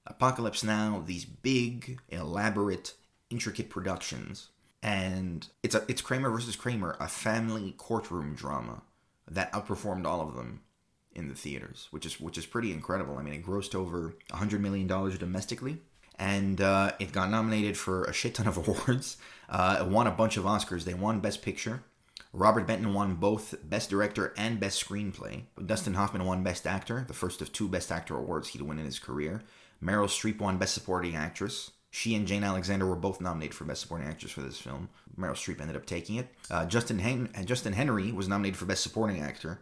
Apocalypse Now, these big, elaborate, intricate productions. And it's a it's Kramer versus Kramer, a family courtroom drama that outperformed all of them in the theaters, which is which is pretty incredible. I mean, it grossed over hundred million dollars domestically, and uh, it got nominated for a shit ton of *laughs* awards. Uh, it won a bunch of Oscars. They won Best Picture. Robert Benton won both Best Director and Best Screenplay. Dustin Hoffman won Best Actor, the first of two Best Actor awards he'd win in his career. Meryl Streep won Best Supporting Actress. She and Jane Alexander were both nominated for Best Supporting Actress for this film. Meryl Streep ended up taking it. Uh, Justin Hen- Justin Henry was nominated for Best Supporting Actor.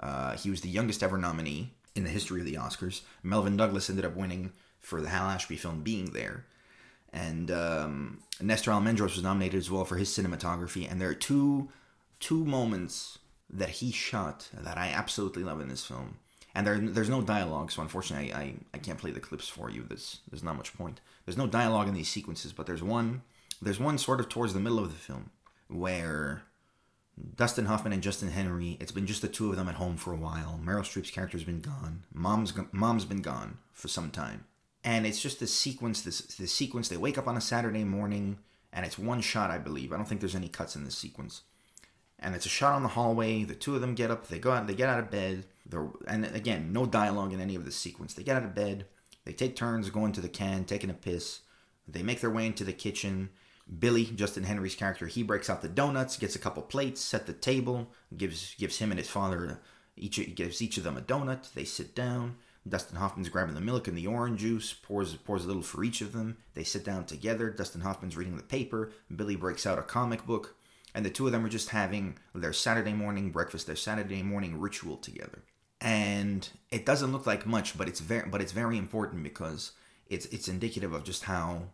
Uh, he was the youngest ever nominee in the history of the Oscars. Melvyn Douglas ended up winning for the Hal Ashby film Being There. And um, Nestor Almendros was nominated as well for his cinematography. And there are two two moments that he shot that I absolutely love in this film. And there, there's no dialogue, so unfortunately, I, I, I can't play the clips for you. There's, there's not much point. There's no dialogue in these sequences, but there's one, there's one sort of towards the middle of the film where Dustin Hoffman and Justin Henry. It's been just the two of them at home for a while. Meryl Streep's character's been gone. Mom's mom's been gone for some time, and it's just this sequence. This this sequence. They wake up on a Saturday morning, and it's one shot, I believe. I don't think there's any cuts in this sequence, and it's a shot on the hallway. The two of them get up. They go out. They get out of bed. They're, and again, no dialogue in any of the sequence. They get out of bed. They take turns going to the can, taking a piss. They make their way into the kitchen. Billy, Justin Henry's character, he breaks out the donuts, gets a couple plates, set the table, gives gives him and his father each gives each of them a donut. They sit down. Dustin Hoffman's grabbing the milk and the orange juice, pours pours a little for each of them. They sit down together. Dustin Hoffman's reading the paper. Billy breaks out a comic book, and the two of them are just having their Saturday morning breakfast, their Saturday morning ritual together. And it doesn't look like much, but it's very but it's very important because it's it's indicative of just how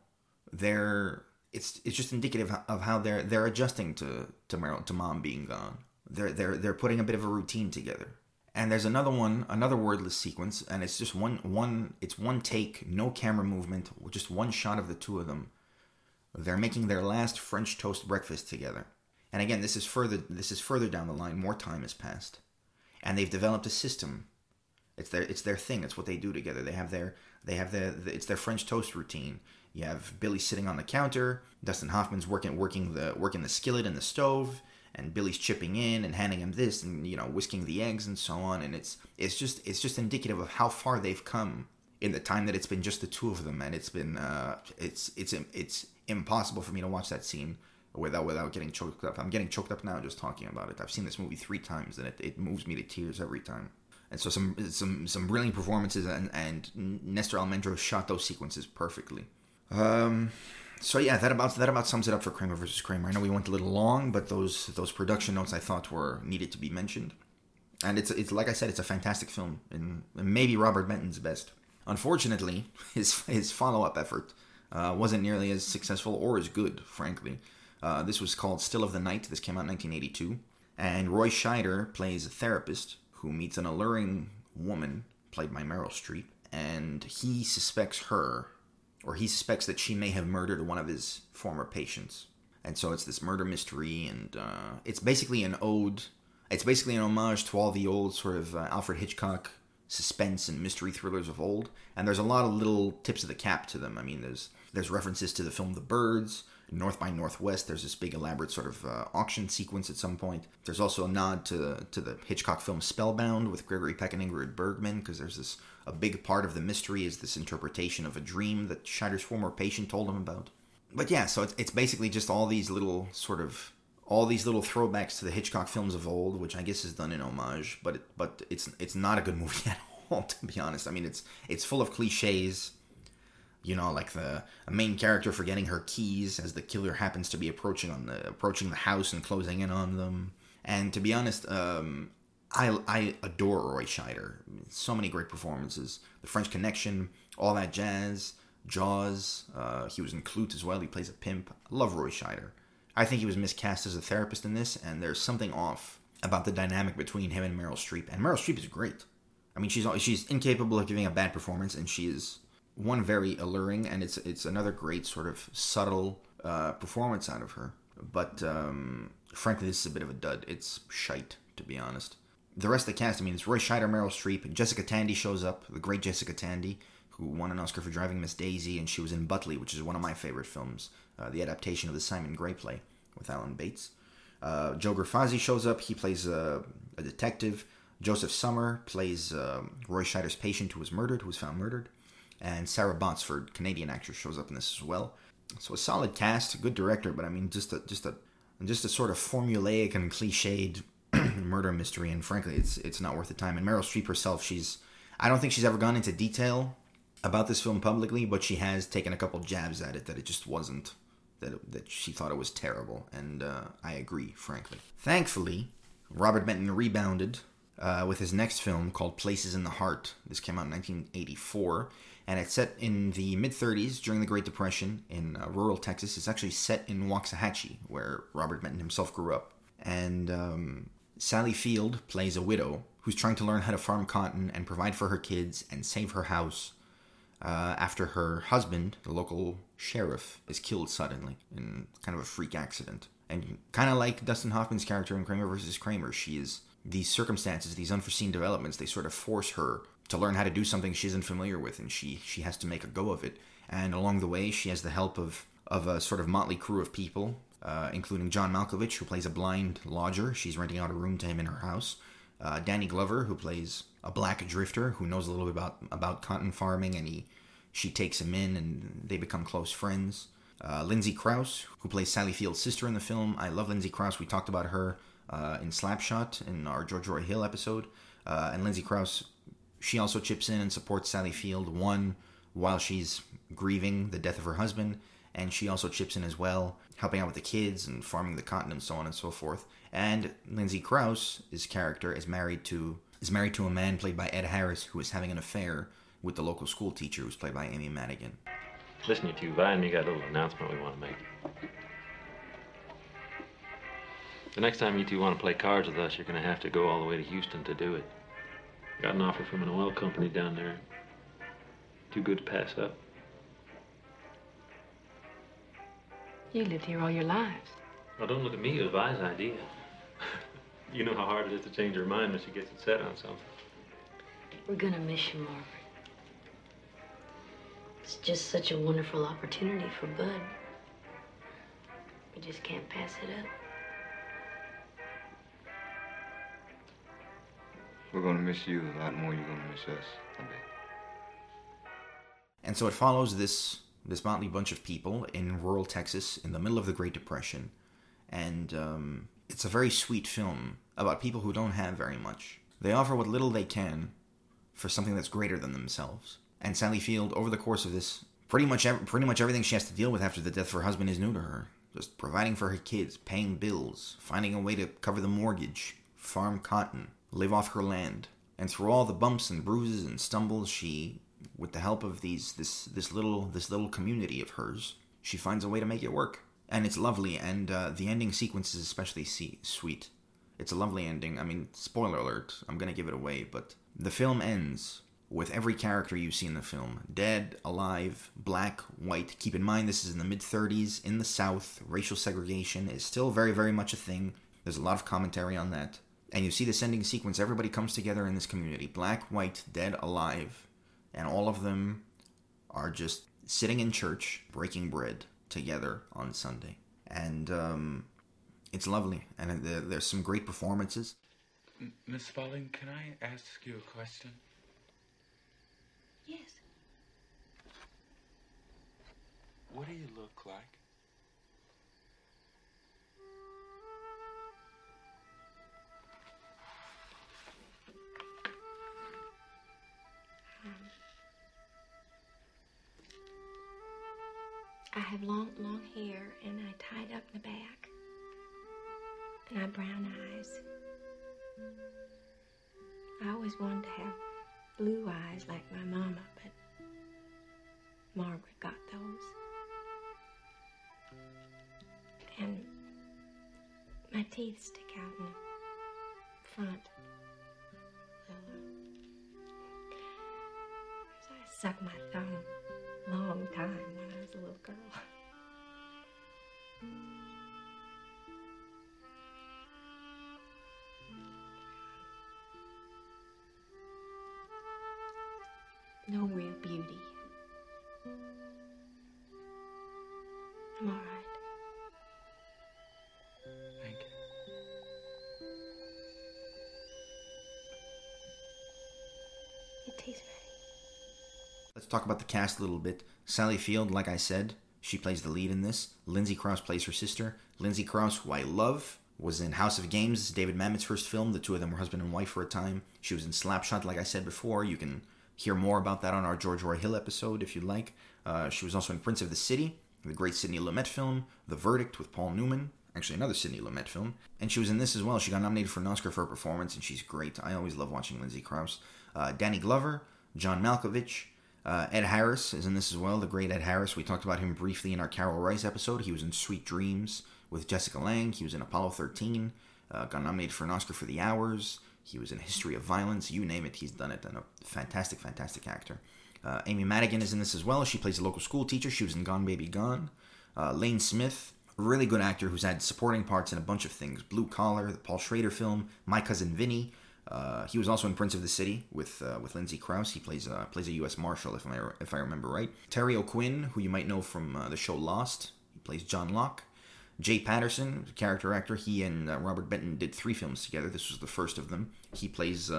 they're it's it's just indicative of how they're they're adjusting to to to mom being gone. They're they're they're putting a bit of a routine together. And there's another one, another wordless sequence, and it's just one one it's one take, no camera movement, just one shot of the two of them. They're making their last French toast breakfast together. And again, this is further this is further down the line, more time has passed. And they've developed a system. It's their it's their thing, it's what they do together. They have their they have their it's their French toast routine You have Billy sitting on the counter. Dustin Hoffman's working working the working the skillet in the stove, and Billy's chipping in and handing him this, and you know whisking the eggs and so on. And it's it's just it's just indicative of how far they've come in the time that it's been just the two of them, and it's been uh, it's it's it's impossible for me to watch that scene without without getting choked up. I'm getting choked up now just talking about it. I've seen this movie three times, and it, it moves me to tears every time. And so some some some brilliant performances, and and Nestor Almendro shot those sequences perfectly. Um, so yeah, that about that about sums it up for Kramer versus Kramer. I know we went a little long, but those those production notes I thought were needed to be mentioned. And it's it's like I said, it's a fantastic film, and maybe Robert Benton's best. Unfortunately, *laughs* his his follow up effort uh, wasn't nearly as successful or as good, frankly. Uh, this was called Still of the Night. This came out in 1982. And Roy Scheider plays a therapist who meets an alluring woman, played by Meryl Streep, and he suspects her, or he suspects that she may have murdered one of his former patients. And so it's this murder mystery, and uh, it's basically an ode. It's basically an homage to all the old sort of uh, Alfred Hitchcock suspense and mystery thrillers of old. And there's a lot of little tips of the cap to them. I mean, there's there's references to the film The Birds, North by Northwest. There's this big elaborate sort of uh, auction sequence at some point. There's also a nod to to the Hitchcock film Spellbound with Gregory Peck and Ingrid Bergman because there's this a big part of the mystery is this interpretation of a dream that Scheider's former patient told him about. But yeah, so it's, it's basically just all these little sort of all these little throwbacks to the Hitchcock films of old, which I guess is done in homage, but it, but it's it's not a good movie *laughs* at all, to be honest. I mean, it's it's full of cliches you know, like the main character forgetting her keys as the killer happens to be approaching on the approaching the house and closing in on them. And to be honest, um, I I adore Roy Scheider. So many great performances. The French Connection, all that jazz, Jaws. Uh, he was in Klute as well. He plays a pimp. I love Roy Scheider. I think he was miscast as a therapist in this, and there's something off about the dynamic between him and Meryl Streep. And Meryl Streep is great. I mean, she's she's incapable of giving a bad performance, and she is one very alluring, and it's it's another great sort of subtle uh, performance out of her. But um, frankly, this is a bit of a dud. It's shite, to be honest. The rest of the cast, I mean, it's Roy Scheider, Meryl Streep, Jessica Tandy shows up, the great Jessica Tandy, who won an Oscar for Driving Miss Daisy, and she was in Butley, which is one of my favorite films, uh, the adaptation of the Simon Gray play with Alan Bates. Uh, Joe Grifasi shows up. He plays a, a detective. Josef Sommer plays uh, Roy Scheider's patient who was murdered, who was found murdered and Sarah Botsford, Canadian actress, shows up in this as well. So a solid cast, a good director, but I mean, just a just a just a sort of formulaic and cliched *clears throat* murder mystery, and frankly, it's it's not worth the time. And Meryl Streep herself, she's I don't think she's ever gone into detail about this film publicly, but she has taken a couple jabs at it that it just wasn't that it, that she thought it was terrible, and uh, I agree, frankly. Thankfully, Robert Benton rebounded uh, with his next film called Places in the Heart. This came out in 1984 and it's set in the mid 30s during the Great Depression in uh, rural Texas. It's actually set in Waxahachie, where Robert Benton himself grew up. And um, Sally Field plays a widow who's trying to learn how to farm cotton and provide for her kids and save her house uh, after her husband, the local sheriff, is killed suddenly in kind of a freak accident. And kind of like Dustin Hoffman's character in Kramer versus Kramer, she is these circumstances, these unforeseen developments, they sort of force her to learn how to do something she isn't familiar with, and she she has to make a go of it. And along the way, she has the help of of a sort of motley crew of people, uh, including John Malkovich, who plays a blind lodger. She's renting out a room to him in her house. Uh, Danny Glover, who plays a black drifter who knows a little bit about about cotton farming, and he she takes him in, and they become close friends. Uh, Lindsay Crouse, who plays Sally Field's sister in the film. I love Lindsay Crouse. We talked about her uh, in Slapshot in our George Roy Hill episode. Uh, and Lindsay Crouse she also chips in and supports Sally Field, one, while she's grieving the death of her husband, and she also chips in as well, helping out with the kids and farming the cotton and so on and so forth. And Lindsay Crouse's character is married to is married to a man played by Ed Harris who is having an affair with the local school teacher who's played by Amy Madigan.
Listen, you, Vi, and me got a little announcement we want to make. The next time you two want to play cards with us, you're going to have to go all the way to Houston to do it. Got an offer from an oil company down there. Too good to pass up.
You lived here all your lives.
Well, don't look at me. It was Vi's idea. *laughs* you know how hard it is to change her mind when she gets it set on something.
We're gonna miss you, Margaret. It's just such a wonderful opportunity for Bud. We just can't pass it up.
We're gonna miss you a lot more you're gonna miss us, I bet.
And so it follows this this motley bunch of people in rural Texas in the middle of the Great Depression, and um, it's a very sweet film about people who don't have very much. They offer what little they can for something that's greater than themselves. And Sally Field, over the course of this, pretty much ev- pretty much everything she has to deal with after the death of her husband is new to her. Just providing for her kids, paying bills, finding a way to cover the mortgage, farm cotton, live off her land. And through all the bumps and bruises and stumbles, she, with the help of these this this little this little community of hers, she finds a way to make it work. And it's lovely, and uh, the ending sequence is especially see- sweet. It's a lovely ending. I mean, spoiler alert, I'm gonna give it away, but the film ends with every character you see in the film dead, alive, black, white. Keep in mind, this is in the mid 30s in the South. Racial segregation is still very, very much a thing. There's a lot of commentary on that. And you see this ending sequence, everybody comes together in this community black, white, dead, alive. And all of them are just sitting in church, breaking bread together on Sunday. And um, it's lovely. And there, there's some great performances.
Miss Spaulding, can I ask you a question?
Yes.
What do you look like?
I have long, long hair, and I tied up the back. And I have brown eyes. I always wanted to have blue eyes like my mama, but Margaret got those. And my teeth stick out in the front. Uh, so I sucked my
Let's talk about the cast a little bit. Sally Field, like I said, she plays the lead in this. Lindsay Crouse plays her sister. Lindsay Crouse, who I love, was in House of Games, David Mamet's first film. The two of them were husband and wife for a time. She was in Slapshot, like I said before. You can hear more about that on our George Roy Hill episode if you'd like. Uh, she was also in Prince of the City, the great Sidney Lumet film, The Verdict with Paul Newman, actually another Sidney Lumet film. And she was in this as well. She got nominated for an Oscar for her performance, and she's great. I always love watching Lindsay Crouse. Uh, Danny Glover, John Malkovich, uh, Ed Harris is in this as well, the great Ed Harris. We talked about him briefly in our Karel Reisz episode. He was in Sweet Dreams with Jessica Lange. He was in Apollo 13. Uh, got nominated for an Oscar for The Hours. He was in History of Violence. You name it, he's done it. And a fantastic, fantastic actor. Uh, Amy Madigan is in this as well. She plays a local school teacher. She was in Gone Baby Gone. Uh, Lane Smith, a really good actor who's had supporting parts in a bunch of things. Blue Collar, the Paul Schrader film, My Cousin Vinny. Uh, he was also in Prince of the City with uh, with Lindsay Crouse. He plays uh, plays a U.S. Marshal, if I if I remember right. Terry O'Quinn, who you might know from uh, the show Lost, he plays John Locke. Jay Patterson, character actor, he and uh, Robert Benton did three films together. This was the first of them. He plays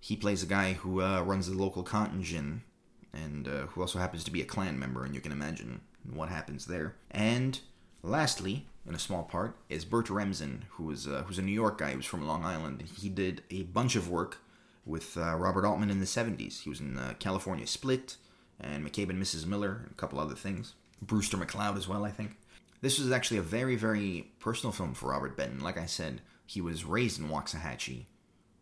he plays a guy who runs the local cotton gin, and who also happens to be a Klan member, and you can imagine what happens there. And lastly, in a small part, is Bert Remsen, who is uh, who's a New York guy. He was from Long Island. He did a bunch of work with uh, Robert Altman in the 70s. He was in uh, California Split and McCabe and Mrs. Miller and a couple other things. Brewster McCloud as well, I think. This was actually a very, very personal film for Robert Benton. Like I said, he was raised in Waxahachie.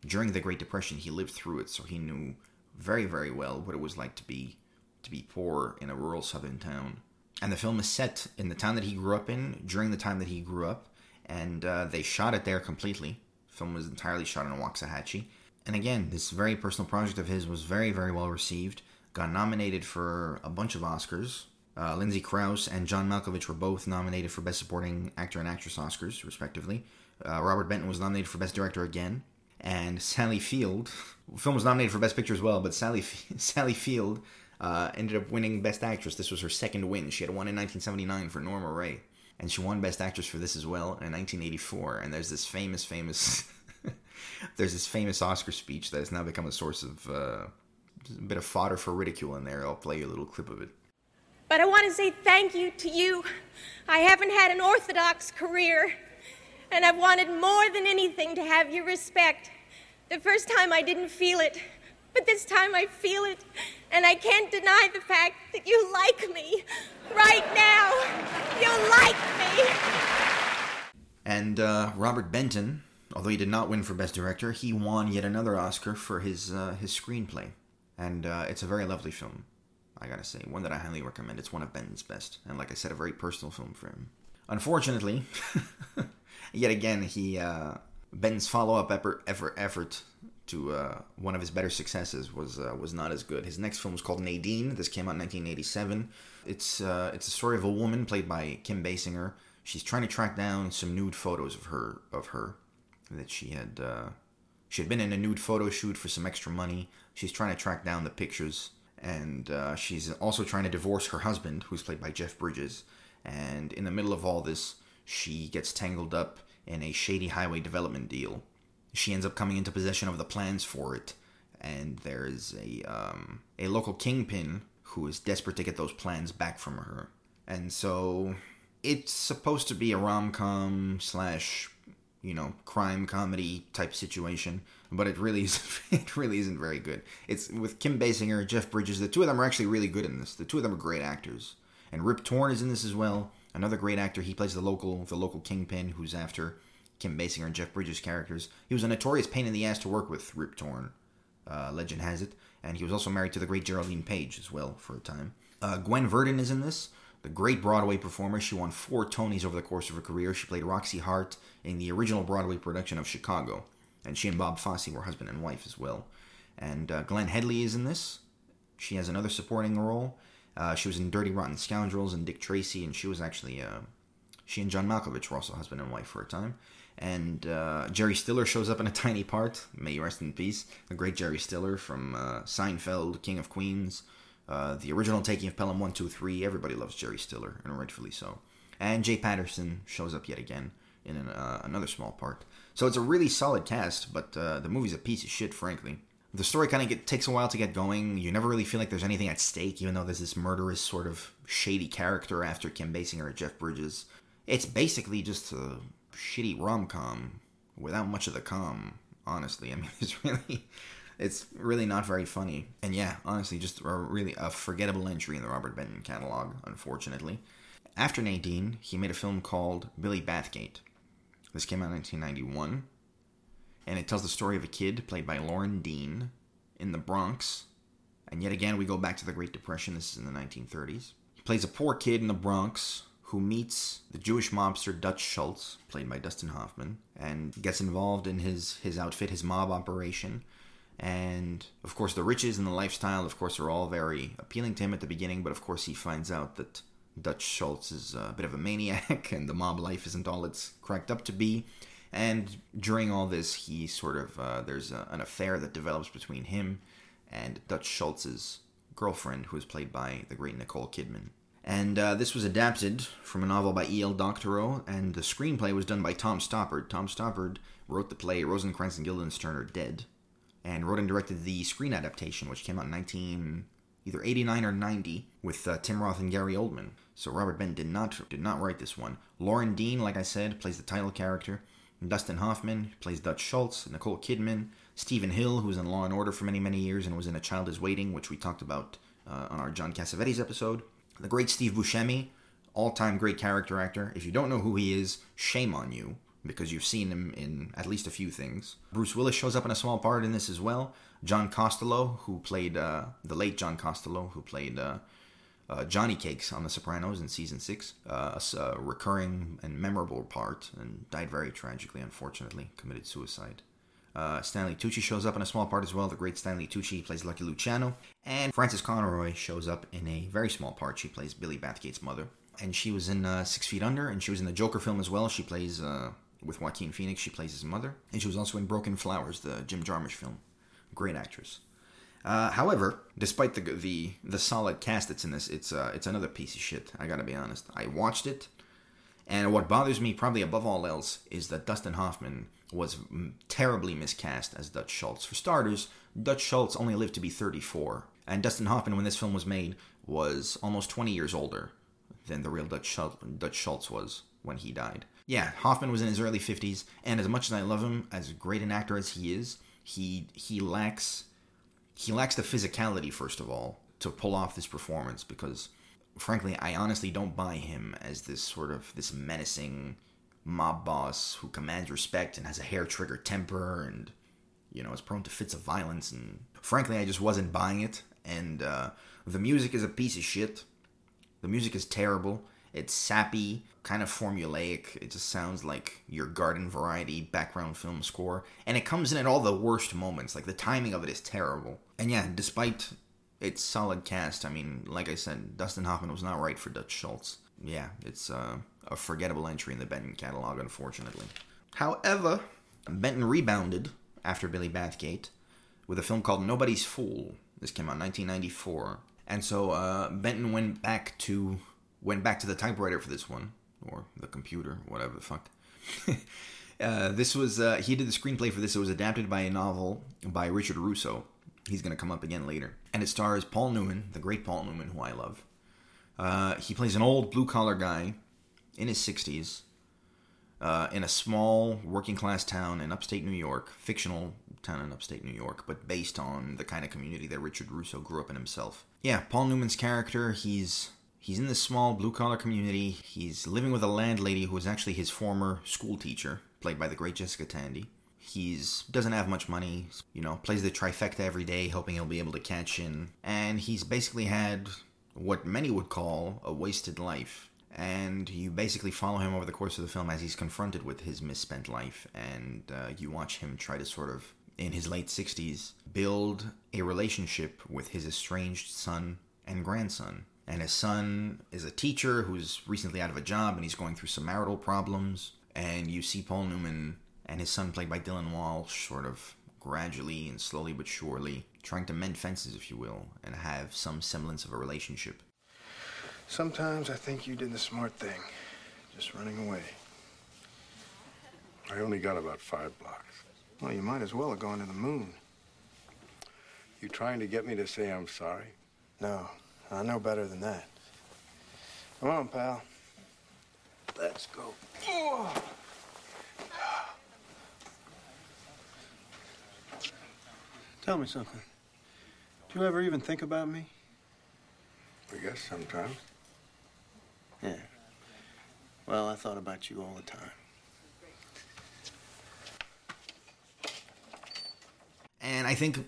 During the Great Depression, he lived through it, so he knew very, very well what it was like to be to be poor in a rural southern town and the film is set in the town that he grew up in during the time that he grew up, and uh, they shot it there completely. The film was entirely shot in Waxahachie, and again, this very personal project of his was very, very well received. Got nominated for a bunch of Oscars. Uh, Lindsay Crouse and John Malkovich were both nominated for Best Supporting Actor and Actress Oscars, respectively. Uh, Robert Benton was nominated for Best Director again, and Sally Field, *laughs* film was nominated for Best Picture as well, but Sally *laughs* Sally Field Uh, ended up winning Best Actress. This was her second win. She had won in 1979 for Norma Rae, and she won Best Actress for this as well in 1984. And there's this famous, famous, *laughs* there's this famous Oscar speech that has now become a source of uh, a bit of fodder for ridicule in there. I'll play you a little clip of it.
But I want to say thank you to you. I haven't had an orthodox career, and I've wanted more than anything to have your respect. The first time I didn't feel it, but this time I feel it, and I can't deny the fact that you like me. Right now, you like me.
And uh, Robert Benton, although he did not win for Best Director, he won yet another Oscar for his uh, his screenplay, and uh, it's a very lovely film. I gotta say, one that I highly recommend. It's one of Benton's best, and like I said, a very personal film for him. Unfortunately, *laughs* yet again, he uh, Benton's follow up effort, effort effort to uh, one of his better successes was uh, was not as good. His next film was called Nadine. This came out in 1987. It's uh, it's a story of a woman played by Kim Basinger. She's trying to track down some nude photos of her of her that she had uh, she had been in a nude photo shoot for some extra money. She's trying to track down the pictures, and uh, she's also trying to divorce her husband, who's played by Jeff Bridges. And in the middle of all this, she gets tangled up in a shady highway development deal she ends up coming into possession of the plans for it, and there's a um, a local kingpin who is desperate to get those plans back from her. And so it's supposed to be a rom com slash you know crime comedy type situation, but it really *laughs* is it really isn't very good. It's with Kim Basinger, Jeff Bridges. The two of them are actually really good in this. The two of them are great actors, and Rip Torn is in this as well. Another great actor. He plays the local the local kingpin who's after Kim Basinger and Jeff Bridges characters. He was a notorious pain in the ass to work with, Rip Torn, uh, legend has it. And he was also married to the great Geraldine Page as well for a time. Uh, Gwen Verdon is in this, the great Broadway performer. She won four Tonys over the course of her career. She played Roxie Hart in the original Broadway production of Chicago. And she and Bob Fosse were husband and wife as well. And uh, Glenne Headly is in this. She has another supporting role. Uh, she was in Dirty Rotten Scoundrels and Dick Tracy, and she was actually uh, she and John Malkovich were also husband and wife for a time and uh, Jerry Stiller shows up in a *laughs* tiny part. May you rest in peace. The great Jerry Stiller from uh, Seinfeld, King of Queens, uh, the original taking of Pelham 123. Everybody loves Jerry Stiller, and rightfully so. And Jay Patterson shows up yet again in an, uh, another small part. So it's a really solid cast, but uh, the movie's a piece of shit, frankly. The story kind of takes a while to get going. You never really feel like there's anything at stake, even though there's this murderous sort of shady character after Kim Basinger or Jeff Bridges. It's basically just a shitty rom com without much of the com. Honestly, *laughs* I mean, it's really, it's really not very funny. And yeah, honestly, just a really a forgettable entry in the Robert Benton catalog. Unfortunately, after Nadine, he made a film called Billy Bathgate. This came out in 1991, and it tells the story of a kid played by Loren Dean in the Bronx. And yet again, we go back to the Great Depression. This is in the 1930s. He plays a poor kid in the Bronx who meets the Jewish mobster Dutch Schultz, played by Dustin Hoffman, and gets involved in his, his outfit, his mob operation. And of course, the riches and the lifestyle, of course, are all very appealing to him at the beginning, but of course, he finds out that Dutch Schultz is a bit of a maniac *laughs* and the mob life isn't all it's cracked up to be. And during all this, he sort of, uh, there's a, an affair that develops between him and Dutch Schultz's girlfriend, who is played by the great Nicole Kidman. And uh, this was adapted from a novel by E.L. Doctorow, and the screenplay was done by Tom Stoppard. Tom Stoppard wrote the play Rosencrantz and Guildenstern Are Dead, and wrote and directed the screen adaptation, which came out in 19 either 89 or 90 with uh, Tim Roth and Gary Oldman. So Robert Benton did not did not write this one. Loren Dean, like I said, plays the title character. Dustin Hoffman plays Dutch Schultz. Nicole Kidman. Steven Hill, who was in Law and Order for many many years and was in A Child Is Waiting, which we talked about uh, on our John Cassavetes episode. The great Steve Buscemi, all time great character actor. If you don't know who he is, shame on you because you've seen him in at least a few things. Bruce Willis shows up in a small part in this as well. John Costelloe, who played uh, the late John Costelloe, who played uh, uh, Johnny Cakes on The Sopranos in season six, uh, a recurring and memorable part, and died very tragically, unfortunately, committed suicide. Uh, Stanley Tucci shows up in a small part as well. The great Stanley Tucci plays Lucky Luciano. And Frances Conroy shows up in a very small part. She plays Billy Bathgate's mother. And she was in uh, Six Feet Under, and she was in the Joker film as well. She plays, uh, with Joaquin Phoenix, she plays his mother. And she was also in Broken Flowers, the Jim Jarmusch film. Great actress. Uh, however, despite the the the solid cast that's in this, it's uh, it's another piece of shit. I gotta be honest. I watched it, and what bothers me probably above all else is that Dustin Hoffman was terribly miscast as Dutch Schultz. For starters, Dutch Schultz only lived to be 34, and Dustin Hoffman, when this film was made, was almost 20 years older than the real Dutch Schultz, Dutch Schultz was when he died. Yeah, Hoffman was in his early 50s, and as much as I love him, as great an actor as he is, he he lacks he lacks the physicality first of all to pull off this performance because frankly I honestly don't buy him as this sort of this menacing mob boss who commands respect and has a hair trigger temper and you know is prone to fits of violence and frankly I just wasn't buying it and uh, the music is a piece of shit the music is terrible it's sappy, kind of formulaic. It just sounds like your garden variety background film score. And it comes in at all the worst moments. Like the timing of it is terrible. And yeah, despite its solid cast, I mean, like I said, Dustin Hoffman was not right for Dutch Schultz. Yeah, it's uh, a forgettable entry in the Benton catalog, unfortunately. However, Benton rebounded after Billy Bathgate with a film called Nobody's Fool. This came out in 1994. And so uh, Benton went back to went back to the typewriter for this one, or the computer, whatever the fuck. *laughs* uh, this was uh, he did the screenplay for this. It was adapted by a novel by Richard Russo. He's going to come up again later, and it stars Paul Newman, the great Paul Newman, who I love. Uh, he plays an old blue collar guy in his sixties uh, in a small working class town in upstate New York, fictional town in upstate New York, but based on the kind of community that Richard Russo grew up in himself. Yeah, Paul Newman's character, he's He's in this small blue collar community. He's living with a landlady who is actually his former school teacher, played by the great Jessica Tandy. He's doesn't have much money, you know, plays the trifecta every day, hoping he'll be able to catch in. And he's basically had what many would call a wasted life. And you basically follow him over the course of the film as he's confronted with his misspent life, and uh, you watch him try to sort of, in his late 60s, build a relationship with his estranged son and grandson and his son is a teacher who's recently out of a job and he's going through some marital problems. And you see Paul Newman and his son, played by Dylan Walsh, sort of gradually and slowly but surely trying to mend fences, if you will, and have some semblance of a relationship.
Sometimes I think you did the smart thing, just running away.
I only got about five blocks.
Well, you might as well have gone to the moon.
You trying to get me to say I'm sorry?
No, I know better than that. Come on, pal. Let's go. Oh. Tell me something. Do you ever even think about me?
I guess sometimes.
Yeah. Well, I thought about you all the time.
And I think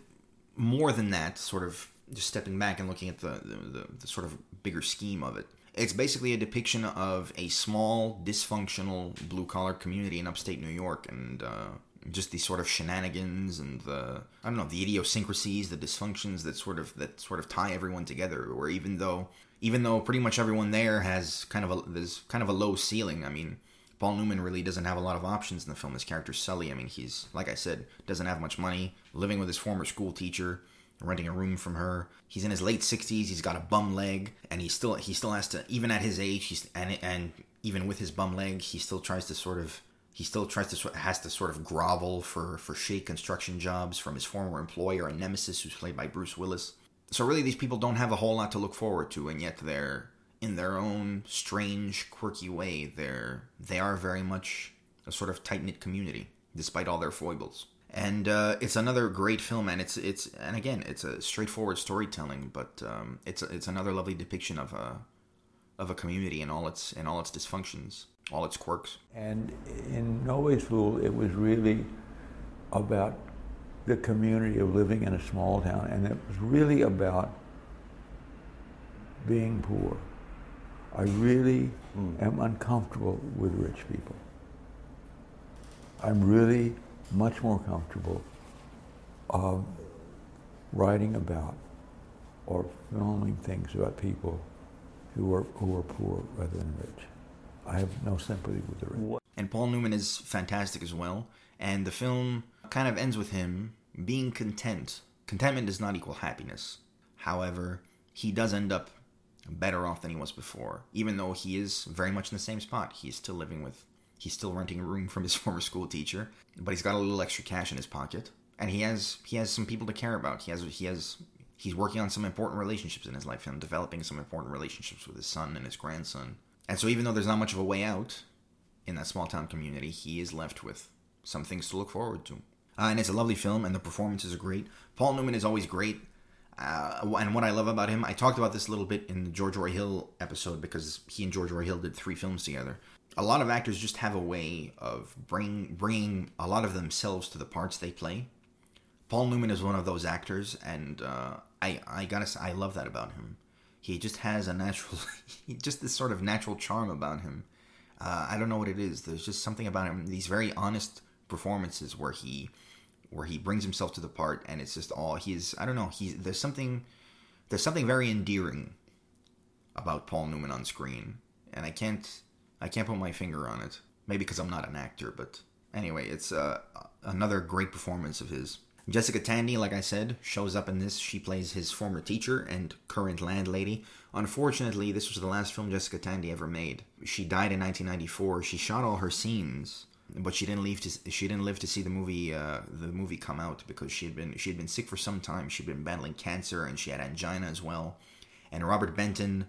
more than that, sort of just stepping back and looking at the, the, the sort of bigger scheme of it. It's basically a depiction of a small, dysfunctional blue collar community in upstate New York, and uh, just these sort of shenanigans and the I don't know the idiosyncrasies, the dysfunctions that sort of that sort of tie everyone together. Or even though even though pretty much everyone there has kind of a there's kind of a low ceiling. I mean, Paul Newman really doesn't have a lot of options in the film. His character Sully, I mean, he's like I said, doesn't have much money, living with his former school teacher renting a room from her. He's in his late 60s. He's got a bum leg, and he still he still has to even at his age. He's and and even with his bum leg, he still tries to sort of he still tries to has to sort of grovel for for shake construction jobs from his former employer and nemesis, who's played by Bruce Willis. So really, these people don't have a whole lot to look forward to, and yet they're in their own strange, quirky way. They're they are very much a sort of tight knit community, despite all their foibles and uh, it's another great film and it's it's and again it's a straightforward storytelling but um, it's it's another lovely depiction of a of a community and all its and all its dysfunctions all its quirks
and in Nobody's Fool it was really about the community of living in a small town and it was really about being poor i really mm. am uncomfortable with rich people i'm really much more comfortable of writing about or filming things about people who are who are poor rather than rich. I have no sympathy with the rich.
And Paul Newman is fantastic as well. And the film kind of ends with him being content contentment does not equal happiness. However, he does end up better off than he was before, even though he is very much in the same spot. He's still living with, he's still renting a room from his *laughs* former school teacher, but he's got a little extra cash in his pocket, and he has he has some people to care about. He has he has he's working on some important relationships in his life and developing some important relationships with his son and his grandson. And so, even though there's not much of a way out in that small town community, he is left with some things to look forward to. Uh, and it's a lovely film, and the performances are great. Paul Newman is always great. Uh, and what I love about him, I talked about this a little bit in the George Roy Hill episode because he and George Roy Hill did three films together. A lot of actors just have a way of bring, bringing a lot of themselves to the parts they play. Paul Newman is one of those actors, and uh, I I gotta say, I love that about him. He just has a natural, *laughs* just this sort of natural charm about him. Uh, I don't know what it is. There's just something about him. These very honest performances where he where he brings himself to the part and it's just all he's I don't know, he's there's something there's something very endearing about Paul Newman on screen. And I can't I can't put my finger on it. Maybe because I'm not an actor, but anyway, it's uh, another great performance of his. Jessica Tandy, like I said, shows up in this. She plays his former teacher and current landlady. Unfortunately, this was the last film Jessica Tandy ever made. She died in 1994. She shot all her scenes but she didn't leave to she didn't live to see the movie uh, the movie come out because she had been she had been sick for some time. She'd been battling cancer and she had angina as well. And Robert Benton,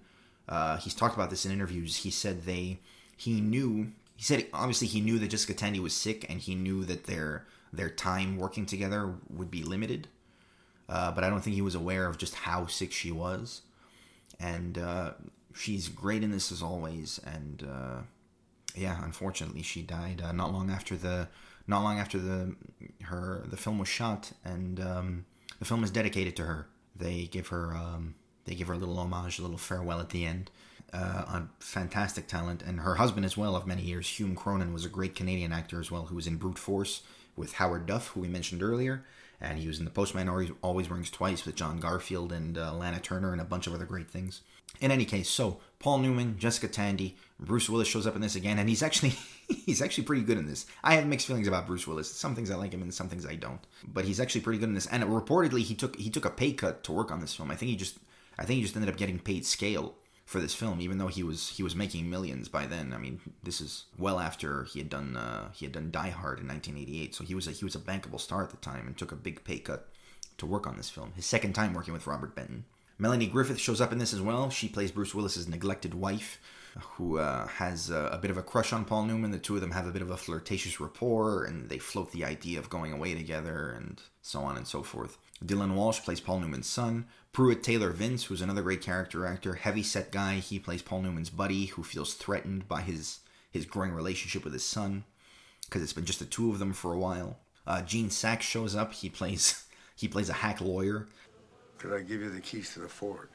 uh, he's talked about this in interviews. He said they he knew he said obviously he knew that Jessica Tandy was sick and he knew that their their time working together would be limited. Uh, but I don't think he was aware of just how sick she was. And uh, she's great in this as always. And uh, yeah, unfortunately, she died uh, not long after the not long after the her the film was shot, and um, the film is dedicated to her. They give her um, they give her a little homage, a little farewell at the end. Uh, a fantastic talent, and her husband as well of many years, Hume Cronyn, was a great Canadian actor as well, who was in Brute Force with Howard Duff, who we mentioned earlier, and he was in The Postman Always, Always Rings Twice with John Garfield and uh, Lana Turner and a bunch of other great things. In any case, so Paul Newman, Jessica Tandy, Bruce Willis shows up in this again, and he's actually *laughs* he's actually pretty good in this. I have mixed feelings about Bruce Willis. Some things I like him, and some things I don't. But he's actually pretty good in this. And reportedly, he took he took a pay cut to work on this film. I think he just I think he just ended up getting paid scale for this film, even though he was he was making millions by then. I mean, this is well after he had done uh, he had done Die Hard in 1988, so he was a, he was a bankable star at the time and took a big pay cut to work on this film. His second time working with Robert Benton. Melanie Griffith shows up in this as well. She plays Bruce Willis's neglected wife, who uh, has a, a, bit of a crush on Paul Newman. The two of them have a bit of a flirtatious rapport, and they float the idea of going away together, and so on and so forth. Dylan Walsh plays Paul Newman's son. Pruitt Taylor Vince, who's another great character actor, heavy set guy. He plays Paul Newman's buddy, who feels threatened by his his growing relationship with his son, because it's been just the two of them for a while. Uh, Gene Saks shows up. He plays *laughs* he plays a hack lawyer
did I give you the keys to the Ford?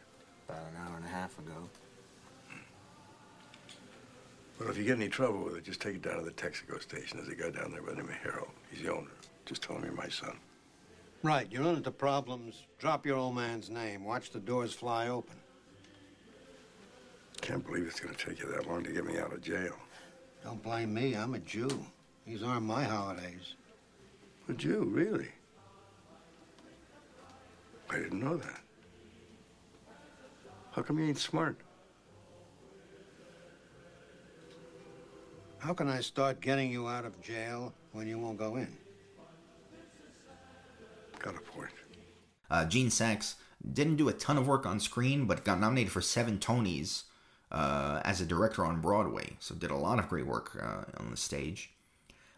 About an hour and a half ago.
Well, if you get any trouble with it, just take it down to the Texaco station. There's a guy down there by the name of Harold. He's the owner. Just tell him you're my son.
Right. You run into problems, drop your old man's name. Watch the doors fly open.
Can't believe it's going to take you that long to get me out of jail.
Don't blame me. I'm a Jew. These aren't my holidays.
A Jew, really? I didn't know that. How come you ain't smart?
How can I start getting you out of jail when you won't go in?
Got a point.
Uh, Gene Saks didn't do a ton of work on screen, but got nominated for seven Tonys uh, as a director on Broadway. So did a lot of great work uh, on the stage.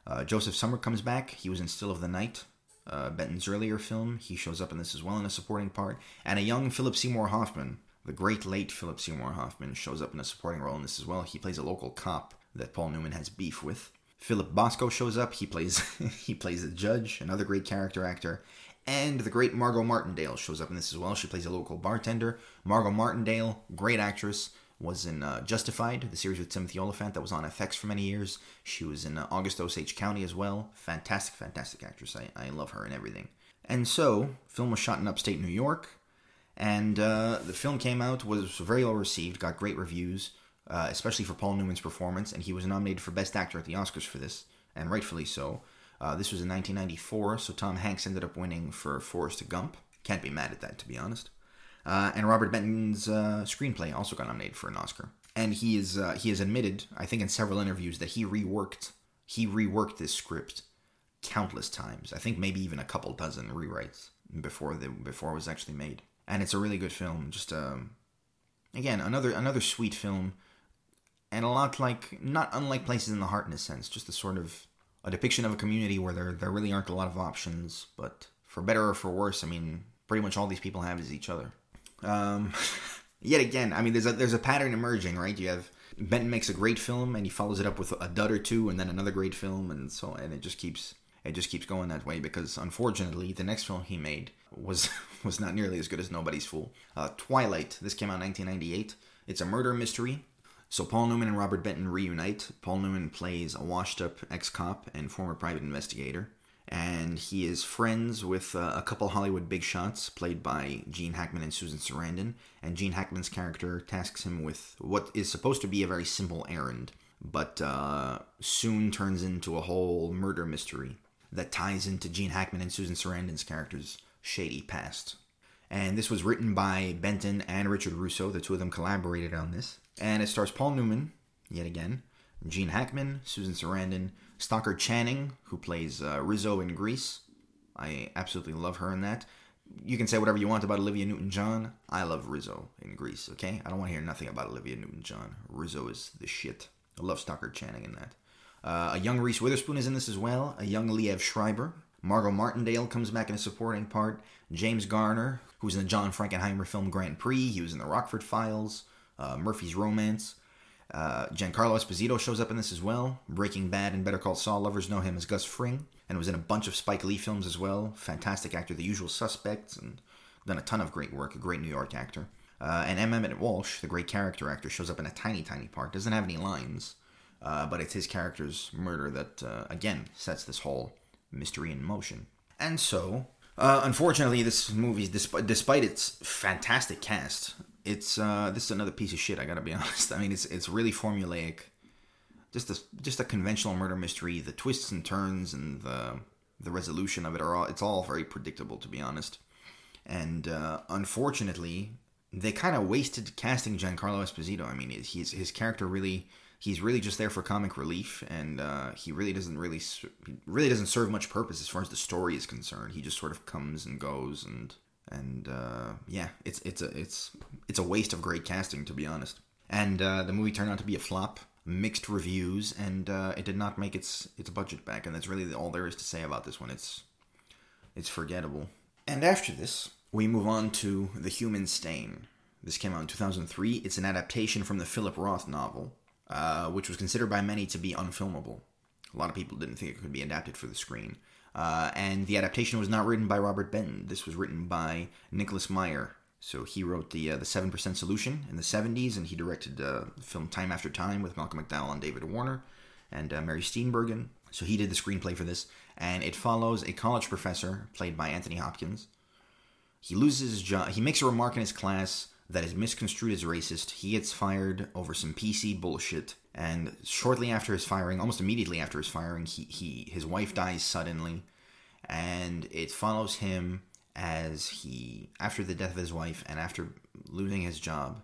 Uh, Josef Sommer comes back. He was in Still of the Night, uh, Benton's earlier film. He shows up in this as well in a supporting part. And a young Philip Seymour Hoffman, the great late Philip Seymour Hoffman, shows up in a supporting role in this as well. He plays a local cop that Paul Newman has beef with. Philip Bosco shows up. He plays *laughs* he plays the judge, another great character actor. And the great Margot Martindale shows up in this as well. She plays a local bartender. Margot Martindale, great actress was in uh, Justified, the series with Timothy Olyphant that was on FX for many years. She was in uh, August Osage County as well. Fantastic, fantastic actress. I, I love her and everything. And so, film was shot in upstate New York, and uh, the film came out, was very well received, got great reviews, uh, especially for Paul Newman's performance, and he was nominated for Best Actor at the Oscars for this, and rightfully so. Uh, this was in 1994, so Tom Hanks ended up winning for Forrest Gump. Can't be mad at that, to be honest. Uh, and Robert Benton's uh, screenplay also got nominated for an Oscar. And he is uh, he has admitted, I think, in several interviews that he reworked he reworked this script countless times. I think maybe even a couple dozen rewrites before the before it was actually made. And it's a really good film. Just um, again another another sweet film, and a lot like not unlike Places in the Heart in a sense. Just a sort of a depiction of a community where there there really aren't a lot of options, but for better or for worse, I mean, pretty much all these people have is each other. Um, *laughs* yet again, I mean, there's a there's a pattern emerging, right? You have Benton makes a great film and he follows it up with a dud or two, and then another great film, and so and it just keeps it just keeps going that way because unfortunately, the next film he made was *laughs* was not nearly as good as Nobody's Fool. Uh, Twilight. This came out in 1998. It's a murder mystery. So Paul Newman and Robert Benton reunite. Paul Newman plays a washed-up ex-cop and former private investigator and he is friends with uh, a couple Hollywood big shots played by Gene Hackman and Susan Sarandon. And Gene Hackman's character tasks him with what is supposed to be a very simple errand, but uh, soon turns into a whole murder mystery that ties into Gene Hackman and Susan Sarandon's characters' shady past. And this was written by Benton and Richard Russo. The two of them collaborated on this. And it stars Paul Newman, yet again, Gene Hackman, Susan Sarandon, Stockard Channing, who plays uh, Rizzo in Grease. I absolutely love her in that. You can say whatever you want about Olivia Newton John. I love Rizzo in Grease, okay? I don't want to hear nothing about Olivia Newton John. Rizzo is the shit. I love Stockard Channing in that. Uh, a young Reese Witherspoon is in this as well. A young Liev Schreiber. Margot Martindale comes back in a supporting part. James Garner, who's in the John Frankenheimer film Grand Prix. He was in the Rockford Files, uh, Murphy's Romance. Uh, Giancarlo Esposito shows up in this as well. Breaking Bad and Better Call Saul lovers know him as Gus Fring, and was in a bunch of Spike Lee films as well. Fantastic actor, The Usual Suspects, and done a ton of great work. A great New York actor. Uh, and M. Emmett Walsh, the great character actor, shows up in a tiny, tiny part. Doesn't have any lines, uh, but it's his character's murder that, uh, again, sets this whole mystery in motion. And so, uh, unfortunately, this movie, despite, despite its fantastic cast, it's uh, this is another piece of shit. I gotta be *laughs* honest. I mean, it's it's really formulaic, just a just a conventional murder mystery. The twists and turns and the the resolution of it are all it's all very predictable, to be honest. And uh, unfortunately, they kind of wasted casting Giancarlo Esposito. I mean, he's his character really he's really just there for comic relief, and uh, he really doesn't really really doesn't serve much purpose as far as the story is concerned. He just sort of comes and goes and and uh, yeah, it's it's a it's it's a waste of great casting to be honest. And uh, the movie turned out to be a flop, mixed reviews, and uh, it did not make its its budget back. And that's really all there is to say about this one. It's it's forgettable. And after this, we move on to The Human Stain. This came out in 2003. It's an adaptation from the Philip Roth novel, uh, which was considered by many to be unfilmable. A lot of people didn't think it could be adapted for the screen. Uh, and the adaptation was not written by Robert Benton. This was written by Nicholas Meyer. So he wrote the uh, the Seven Percent Solution in the '70s, and he directed uh, the film Time After Time with Malcolm McDowell and David Warner and uh, Mary Steenburgen. So he did the screenplay for this, and it follows a college professor played by Anthony Hopkins. He loses his job. He makes a remark in his class that is misconstrued as racist. He gets fired over some PC bullshit and shortly after his firing, almost immediately after his firing, he, he his wife dies suddenly, and it follows him as he after the death of his wife and after losing his job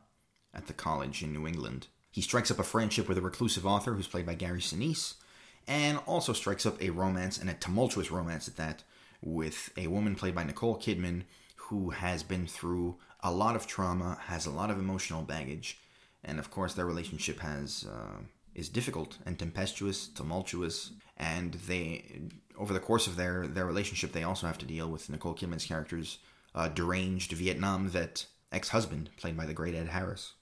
at the college in New England, he strikes up a friendship with a reclusive author who's played by Gary Sinise, and also strikes up a romance and a tumultuous romance at that with a woman played by Nicole Kidman who has been through a lot of trauma, has a lot of emotional baggage, and of course their relationship has uh, is difficult and tempestuous, tumultuous, and they over the course of their their relationship they also have to deal with Nicole Kidman's character's uh, deranged Vietnam vet ex-husband played by the great Ed Harris.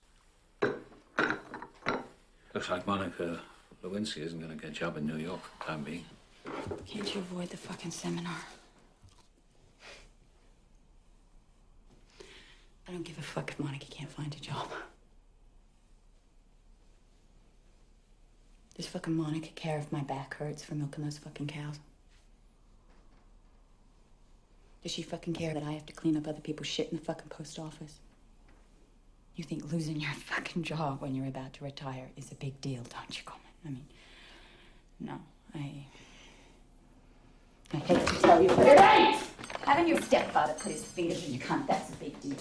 Looks like Monica Lewinsky isn't going to get a job in New York for the time being.
Can't you avoid the fucking seminar? I don't give a fuck if Monica can't find a job. Does fucking Monica care if my back hurts from milking those fucking cows? Does she fucking care that I have to clean up other people's shit in the fucking post office? You think losing your fucking job when you're about to retire is a big deal, don't you, Coleman? I mean, no, I. I hate to tell you, but it ain't! Having your stepfather put his fingers in your cunt, that's a big deal.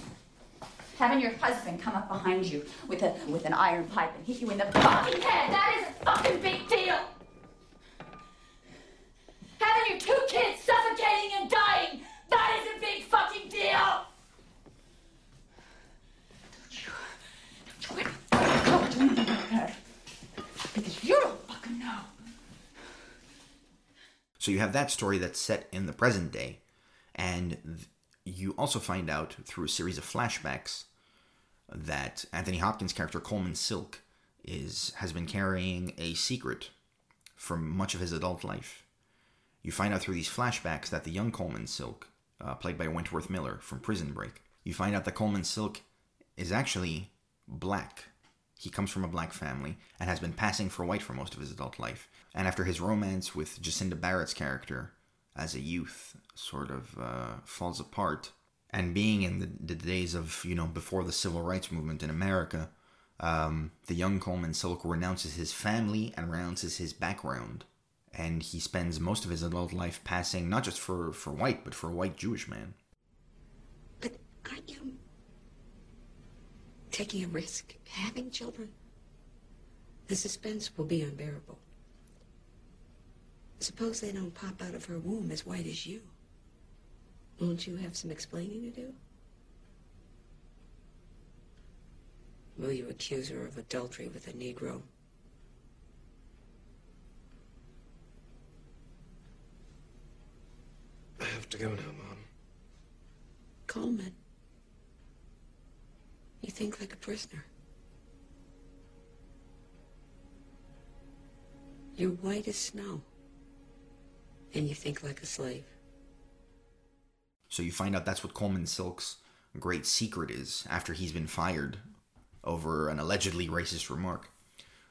Having your husband come up behind you with a with an iron pipe and hit you in the fucking head, that is a fucking big deal. Having your two kids suffocating and dying, that is a big fucking deal. Don't you, don't you ever talk to me like that. Because you don't fucking know.
So you have that story that's set in the present day, and th- you also find out through a series of flashbacks that Anthony Hopkins' character Coleman Silk is has been carrying a secret for much of his adult life. You find out through these flashbacks that the young Coleman Silk, uh, played by Wentworth Miller from Prison Break, you find out that Coleman Silk is actually black. He comes from a black family and has been passing for white for most of his adult life. And after his romance with Jacinda Barrett's character as a youth sort of uh, falls apart, and being in the, the, days of, you know, before the civil rights movement in America, um, the young Coleman Silk renounces his family and renounces his background. And he spends most of his adult life passing not just for, for white, but for a white Jewish man.
But aren't you taking a risk having children? The suspense will be unbearable. Suppose they don't pop out of her womb as white as you. Won't you have some explaining to do? Will you accuse her of adultery with a Negro?
I have to go now, Mom.
Coleman. You think like a prisoner. You're white as snow. And you think like a slave.
So you find out that's what Coleman Silk's great secret is after he's been fired over an allegedly racist remark.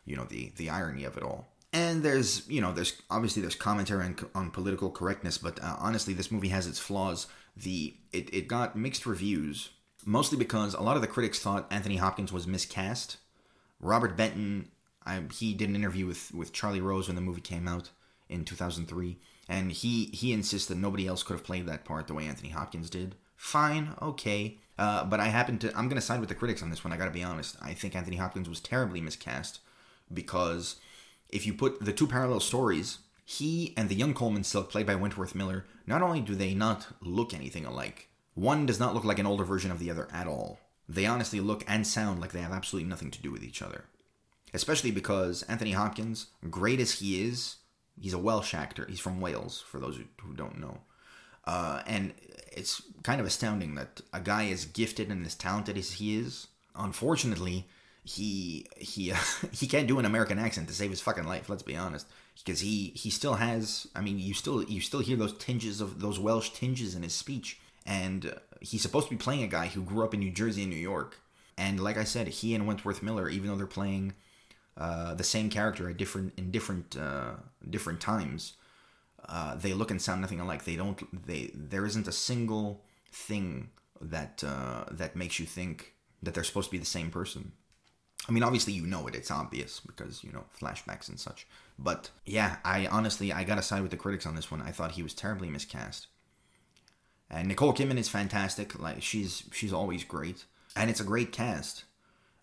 You know, the, the irony of it all. And there's, you know, there's obviously there's commentary on, on political correctness, but uh, honestly, this movie has its flaws. The it, it got mixed reviews, mostly because a lot of the critics thought Anthony Hopkins was miscast. Robert Benton, I, he did an interview with, with Charlie Rose when the movie came out in 2003, and he he insists that nobody else could have played that part the way Anthony Hopkins did. Fine, okay, uh, but I happen to I'm gonna side with the critics on this one. I gotta be honest. I think Anthony Hopkins was terribly miscast because if you put the two parallel stories, he and the young Coleman Silk, played by Wentworth Miller, not only do they not look anything alike, one does not look like an older version of the other at all. They honestly look and sound like they have absolutely nothing to do with each other. Especially because Anthony Hopkins, great as he is, he's a Welsh actor. He's from Wales, for those who don't know. Uh, and it's kind of astounding that a guy as gifted and as talented as he is, unfortunately, he he uh, *laughs* he can't do an American accent to save his fucking life. Let's be honest, because he he still has. I mean, you still you still hear those tinges of those Welsh tinges in his speech, and he's supposed to be playing a guy who grew up in New Jersey and New York. And like I said, he and Wentworth Miller, even though they're playing uh, the same character at different in different uh, different times, uh, they look and sound nothing alike. They don't. They there isn't a single thing that uh, that makes you think that they're supposed to be the same person. I mean, obviously you know it; it's obvious because you know flashbacks and such. But yeah, I honestly I gotta side with the critics on this one. I thought he was terribly miscast. And Nicole Kidman is fantastic. Like she's she's always great, and it's a great cast.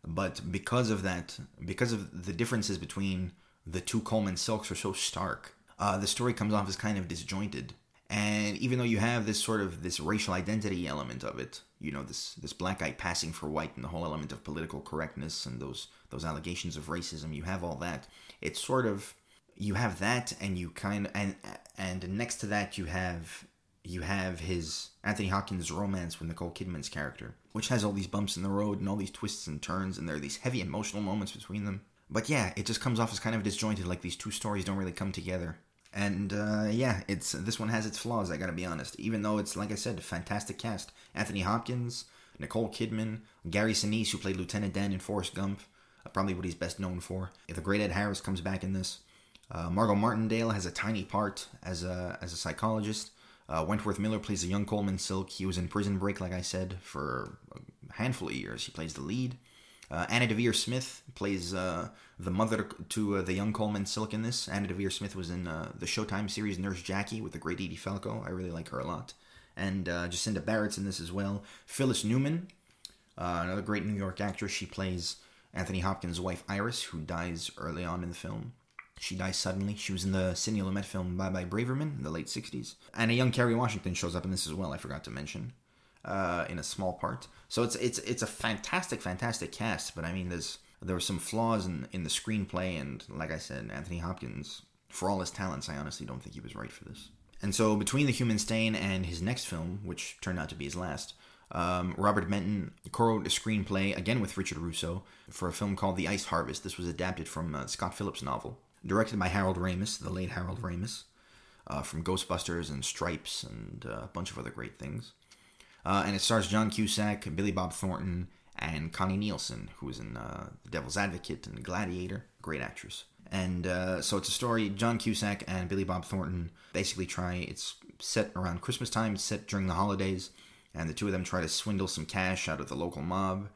But because of that, because of the differences between the two Coleman Silks are so stark, uh, the story comes off as kind of disjointed. And even though you have this sort of this racial identity element of it, you know, this this black guy passing for white and the whole element of political correctness and those those allegations of racism, you have all that. It's sort of you have that and you kind of and and next to that you have you have his Anthony Hopkins romance with Nicole Kidman's character, which has all these bumps in the road and all these twists and turns, and there are these heavy emotional moments between them. But yeah, it just comes off as kind of disjointed, like these two stories don't really come together. And uh, yeah, it's this one has its flaws. I gotta be honest. Even though it's like I said, a fantastic cast: Anthony Hopkins, Nicole Kidman, Gary Sinise, who played Lieutenant Dan in Forrest Gump, uh, probably what he's best known for. If The great Ed Harris comes back in this. Uh, Margot Martindale has a tiny part as a as a psychologist. Uh, Wentworth Miller plays a young Coleman Silk. He was in Prison Break, like I said, for a handful of years. He plays the lead. Uh, Anna Deavere Smith plays uh, the mother to uh, the young Coleman Silk in this. Anna Deavere Smith was in uh, the Showtime series Nurse Jackie with the great Edie Falco. I really like her a lot. and uh, Jacinda Barrett's in this as well. Phyllis Newman, another great New York actress. She plays Anthony Hopkins' wife Iris, who dies early on in the film. She dies suddenly. She was in the Sidney Lumet film Bye Bye Braverman in the late 60s. And a young Kerry Washington shows up in this as well, I forgot to mention, uh, in a small part. So it's it's it's a fantastic, fantastic cast, but I mean, there's there were some flaws in, in the screenplay, and like I said, Anthony Hopkins, for all his talents, I honestly don't think he was right for this. And so between The Human Stain and his next film, which turned out to be his last, um, Robert Benton co-wrote a screenplay again with Richard Russo for a film called The Ice Harvest. This was adapted from uh, Scott Phillips' novel, directed by Harold Ramis, the late Harold Ramis, uh, from Ghostbusters and Stripes and uh, a bunch of other great things. Uh, and it stars John Cusack, Billy Bob Thornton, and Connie Nielsen, who was in uh, The Devil's Advocate and Gladiator, great actress. And uh, so it's a story. John Cusack and Billy Bob Thornton basically try. It's set around Christmas time. It's set during the holidays, and the two of them try to swindle some cash out of the local mob.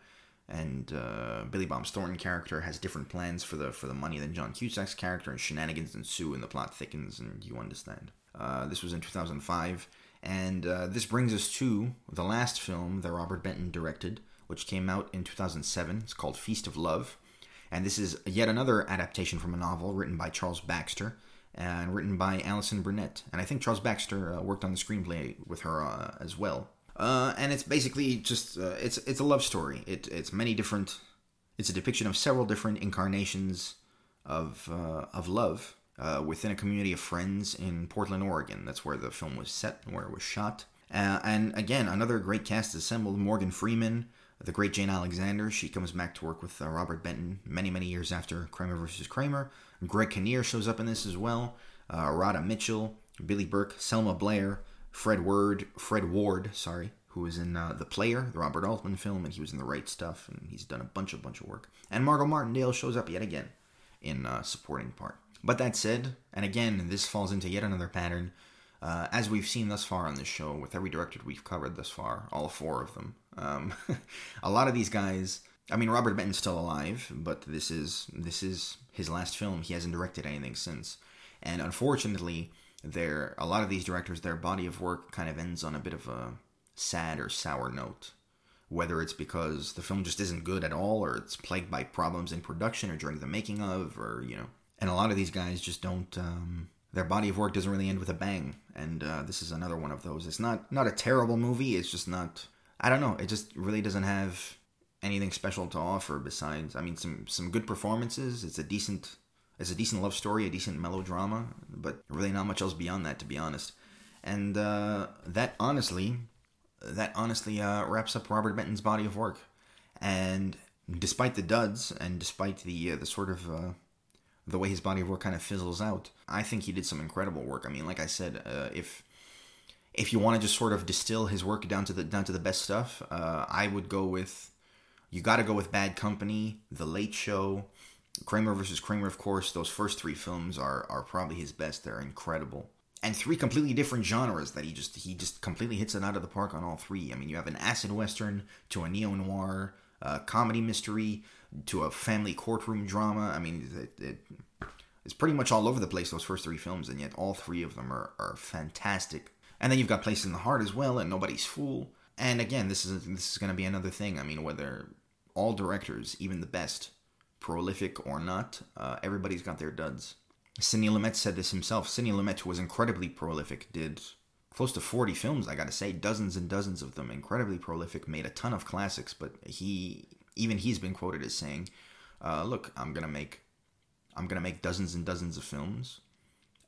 And uh, Billy Bob Thornton character has different plans for the for the money than John Cusack's character, and shenanigans ensue, and the plot thickens, and you understand. Uh, this was in 2005, and uh, this brings us to the last film that Robert Benton directed, which came out in 2007. It's called Feast of Love. And this is yet another adaptation from a novel written by Charles Baxter and written by Allison Burnett. And I think Charles Baxter uh, worked on the screenplay with her uh, as well. Uh, and it's basically just uh, it's it's a love story. It, it's many different. It's a depiction of several different incarnations of uh, of love uh, within a community of friends in Portland, Oregon. That's where the film was set, and where it was shot. and again, another great cast assembled: Morgan Freeman, the great Jane Alexander. She comes back to work with uh, Robert Benton many, many years after Kramer versus Kramer. Greg Kinnear shows up in this as well. Uh, Radha Mitchell, Billy Burke, Selma Blair, Fred Ward, Fred Ward, sorry, who was in uh, The Player, the Robert Altman film, and he was in The Right Stuff, and he's done a bunch, of bunch of work. And Margot Martindale shows up yet again in uh, supporting part. But that said, and again, this falls into yet another pattern. Uh, as we've seen thus far on this show, with every director we've covered thus far, all four of them, um, *laughs* a lot of these guys. I mean, Robert Benton's still alive, but this is this is his last film. He hasn't directed anything since, and unfortunately, there a lot of these directors, their body of work kind of ends on a bit of a sad or sour note. Whether it's because the film just isn't good at all, or it's plagued by problems in production or during the making of, or you know, and a lot of these guys just don't. Um, their body of work doesn't really end with a bang, and uh, this is another one of those. It's not not a terrible movie. It's just not I don't know. It just really doesn't have anything special to offer besides, I mean, some some good performances. It's a decent, it's a decent love story, a decent melodrama, but really not much else beyond that, to be honest. And uh, that honestly, that honestly uh, wraps up Robert Benton's body of work. And despite the duds, and despite the uh, the sort of uh, the way his body of work kind of fizzles out, I think he did some incredible work. I mean, like I said, uh, if if you want to just sort of distill his work down to the down to the best stuff, uh, I would go with you got to go with Bad Company, The Late Show, Kramer versus Kramer. Of course, those first three films are are probably his best. They're incredible, and three completely different genres that he just he just completely hits it out of the park on all three. I mean, you have an acid western to a neo noir, a uh, comedy mystery to a family courtroom drama. I mean, it, it, it's pretty much all over the place. Those first three films, and yet all three of them are are fantastic and then you've got Place in the Heart as well, and Nobody's Fool. And again, this is this is going to be another thing. I mean, whether all directors, even the best, prolific or not, uh, everybody's got their duds. Sidney Lumet said this himself. Sidney Lumet, was incredibly prolific, did close to 40 films, I gotta say, dozens and dozens of them, incredibly prolific, made a ton of classics, but he, even he's been quoted as saying, uh, look, I'm gonna make, I'm gonna make dozens and dozens of films,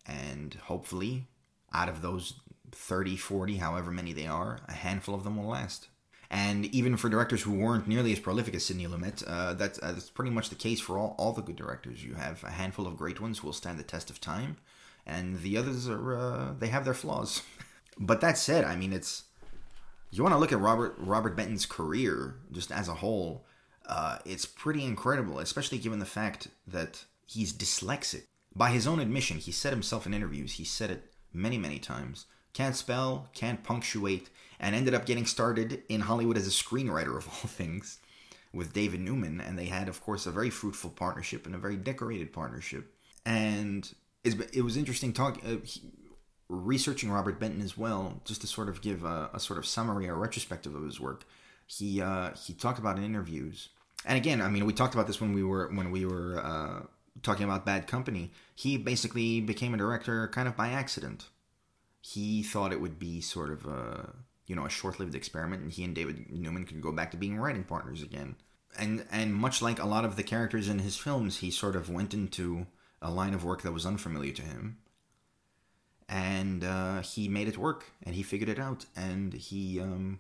and hopefully, out of those 30, 40, however many they are, a handful of them will last. And even for directors who weren't nearly as prolific as Sidney Lumet, uh, that's, uh, that's pretty much the case for all, all the good directors. You have a handful of great ones who will stand the test of time, and the others are uh, they have their flaws. *laughs* but that said, I mean, it's you want to look at Robert Robert Benton's career just as a whole. Uh, it's pretty incredible, especially given the fact that he's dyslexic. By his own admission, he said himself in interviews, he said it many, many times can't spell, can't punctuate, and ended up getting started in Hollywood as a screenwriter of all *laughs* things with David Newman. And they had, of course, a very fruitful partnership and a very decorated partnership. And it was interesting talking. Uh, researching Robert Benton as well, just to sort of give a, a sort of summary or retrospective of his work, he uh, he talked about in interviews, and again, I mean, we talked about this when we were when we were uh, talking about Bad Company. He basically became a director kind of by accident. He thought it would be sort of a you know a short-lived experiment, and he and David Newman could go back to being writing partners again. And and much like a lot of the characters in his films, he sort of went into a line of work that was unfamiliar to him and uh, he made it work and he figured it out and he um,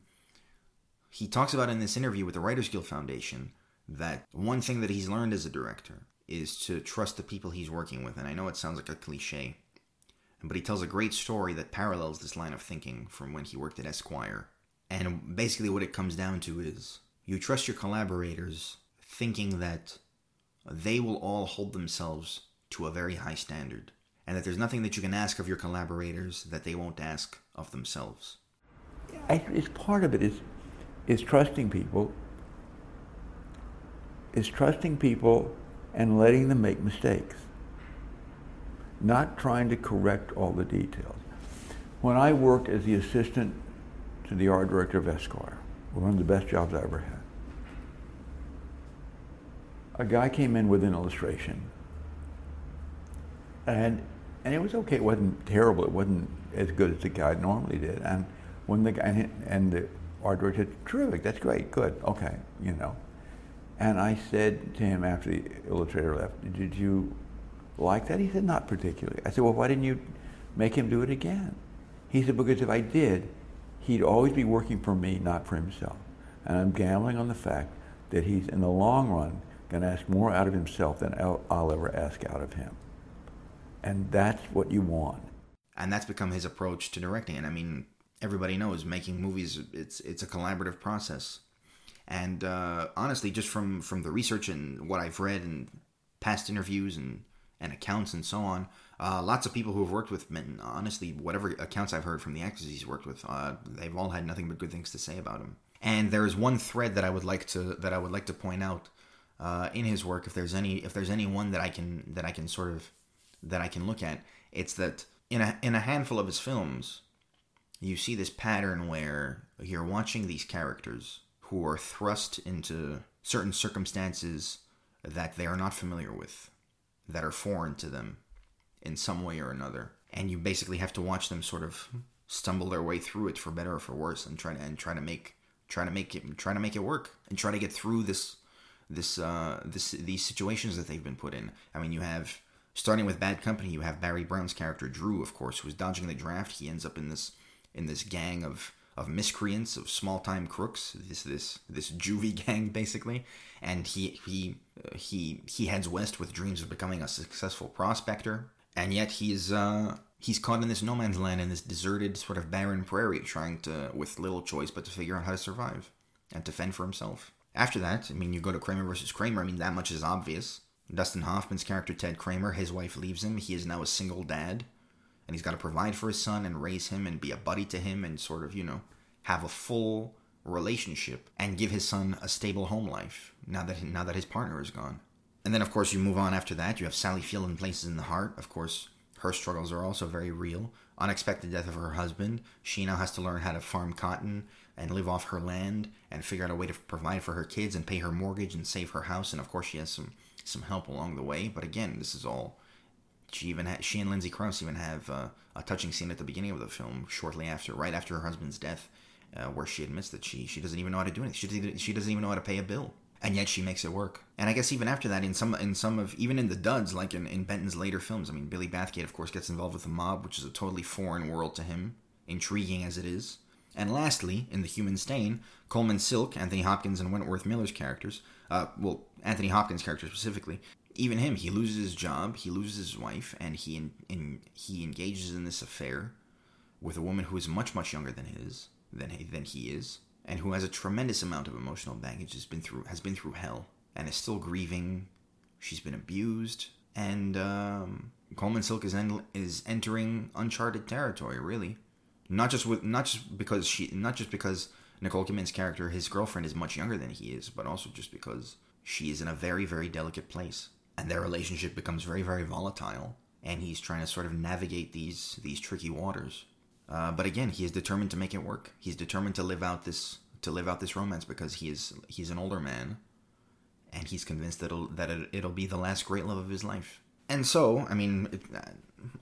he talks about in this interview with the writers guild foundation that one thing that he's learned as a director is to trust the people he's working with and i know it sounds like a cliche but he tells a great story that parallels this line of thinking from when he worked at esquire and basically what it comes down to is you trust your collaborators thinking that they will all hold themselves to a very high standard and that there's nothing that you can ask of your collaborators that they won't ask of themselves.
I, it's part of it is is trusting people. Is trusting people and letting them make mistakes. Not trying to correct all the details. When I worked as the assistant to the art director of Esquire, one of the best jobs I ever had, a guy came in with an illustration and and it was okay. It wasn't terrible. It wasn't as good as the guy normally did. And when the guy and the art director said, "Terrific, that's great, good, okay," you know. And I said to him after the illustrator left, "Did you like that?" He said, "Not particularly." I said, "Well, why didn't you make him do it again?" He said, "Because if I did, he'd always be working for me, not for himself. And I'm gambling on the fact that he's, in the long run, going to ask more out of himself than I'll, ever ask out of him." and that's what you want.
And that's become his approach to directing. And I mean, everybody knows making movies it's it's a collaborative process. And uh, honestly, just from from the research and what I've read and past interviews and and accounts and so on, uh, lots of people who have worked with Benton, honestly, whatever accounts I've heard from the actors he's worked with, uh, they've all had nothing but good things to say about him. And there is one thread that I would like to that I would like to point out uh, in his work. If there's any if there's any one that I can that I can sort of that I can look at. It's that in a in a handful of his films, you see this pattern where you're watching these characters who are thrust into certain circumstances that they are not familiar with, that are foreign to them in some way or another, and you basically have to watch them sort of stumble their way through it for better or for worse, and try to and try to make try to make it try to make it work and try to get through this this uh this these situations that they've been put in. I mean, you have Starting with Bad Company, you have Barry Brown's character Drew, of course, who's dodging the draft. He ends up in this in this gang of of miscreants, of small time crooks. This this this juvie *laughs* gang basically, and he he uh, he he heads west with dreams of becoming a successful prospector, and yet he's uh he's caught in this no man's land in this deserted sort of barren prairie, trying to with little choice but to figure out how to survive and to fend for himself. After that, I mean, you go to Kramer versus Kramer. I mean, that much is obvious. Dustin Hoffman's character, Ted Kramer, his wife leaves him. He is now a single dad. And he's got to provide for his son and raise him and be a buddy to him and sort of, you know, have a full relationship and give his son a stable home life now that now that his partner is gone. And then of course you move on after that. You have Sally Field in Places in the Heart. Of course, her struggles are also very real. Unexpected death of her husband. She now has to learn how to farm cotton and live off her land and figure out a way to provide for her kids and pay her mortgage and save her house. And of course she has some some help along the way. But again, this is all. She even ha- she and Lindsay Crouse even have uh, a touching scene at the beginning of the film, shortly after, right after her husband's death, uh, where she admits that she she doesn't even know how to do anything. She doesn't, she doesn't even know how to pay a bill, and yet she makes it work. And I guess even after that, in some in some of even in the duds, like in, in Benton's later films, I mean, Billy Bathgate, of course, gets involved with the mob, which is a totally foreign world to him, intriguing as it is. And lastly, in The Human Stain, Coleman Silk, Anthony Hopkins, and Wentworth Miller's characters, uh, well, Anthony Hopkins' character specifically, even him, he loses his job, he loses his wife, and he in, in, he engages in this affair with a woman who is much much younger than his than he, than he is, and who has a tremendous amount of emotional baggage. Has been through has been through hell and is still grieving. She's been abused, and um, Coleman Silk is en- is entering uncharted territory. Really, not just with not just because she not just because Nicole Kidman's character, his girlfriend, is much younger than he is, but also just because she is in a very very delicate place and their relationship becomes very very volatile and he's trying to sort of navigate these these tricky waters. Uh, but again, he is determined to make it work. He's determined to live out this to live out this romance because he is he's an older man, and he's convinced that it'll, that it, it'll be the last great love of his life. And so, I mean, it,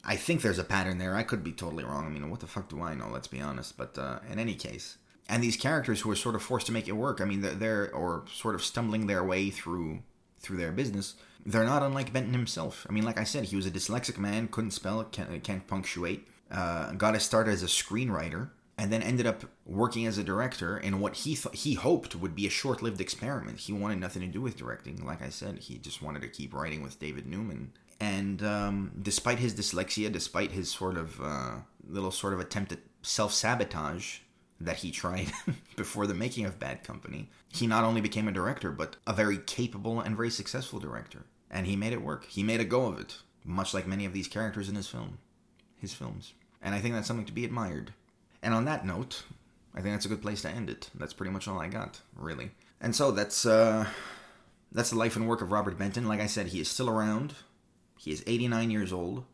I think there's a pattern there. I could be totally wrong. I mean, what the fuck do I know? Let's be honest. But uh, in any case, and these characters who are sort of forced to make it work. I mean, they're, they're or sort of stumbling their way through through their business. They're not unlike Benton himself. I mean, like I said, he was a dyslexic man, couldn't spell, can't, can't punctuate. Uh, got his start as a screenwriter, and then ended up working as a director in what he th- he hoped would be a short-lived experiment. He wanted nothing to do with directing. Like I said, he just wanted to keep writing with David Newman. And um, despite his dyslexia, despite his sort of uh, little sort of attempt at self-sabotage that he tried *laughs* before the making of Bad Company, he not only became a director, but a very capable and very successful director. And he made it work. He made a go of it, much like many of these characters in his film, his films. And I think that's something to be admired. And on that note, I think that's a good place to end it. That's pretty much all I got, really. And so that's uh that's the life and work of Robert Benton. Like I said, he is still around. He is 89 years old.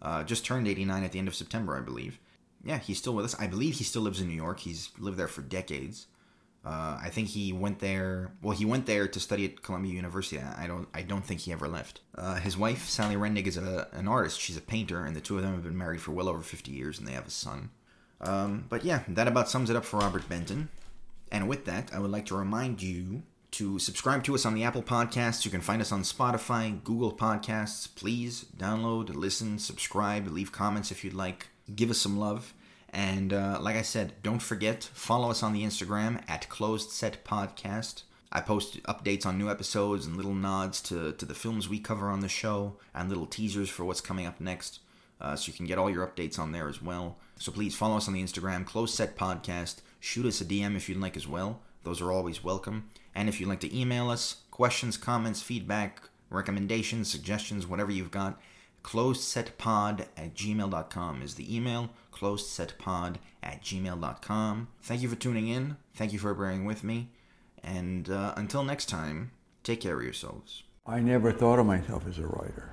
Uh, just turned 89 at the end of September, I believe. Yeah, he's still with us. I believe he still lives in New York. He's lived there for decades. Uh, I think he went there. Well, he went there to study at Columbia University. I don't. I don't think he ever left. Uh, his wife, Sally Rendig, is a, an artist. She's a painter, and the two of them have been married for well over 50 years, and they have a son. Um, but yeah, that about sums it up for Robert Benton. And with that, I would like to remind you to subscribe to us on the Apple Podcasts. You can find us on Spotify, Google Podcasts. Please download, listen, subscribe, leave comments if you'd like. Give us some love. And uh, like I said, don't forget, follow us on the Instagram at Closed Set Podcast. I post updates on new episodes and little nods to, to the films we cover on the show and little teasers for what's coming up next. Uh, so you can get all your updates on there as well. So please follow us on the Instagram, Closed Set Podcast. Shoot us a DM if you'd like as well. Those are always welcome. And if you'd like to email us, questions, comments, feedback, recommendations, suggestions, whatever you've got, closedsetpod at gmail.com is the email closedsetpod at gmail.com thank you for tuning in. Thank you for bearing with me. And uh, until next time take care of yourselves.
I never thought of myself as a writer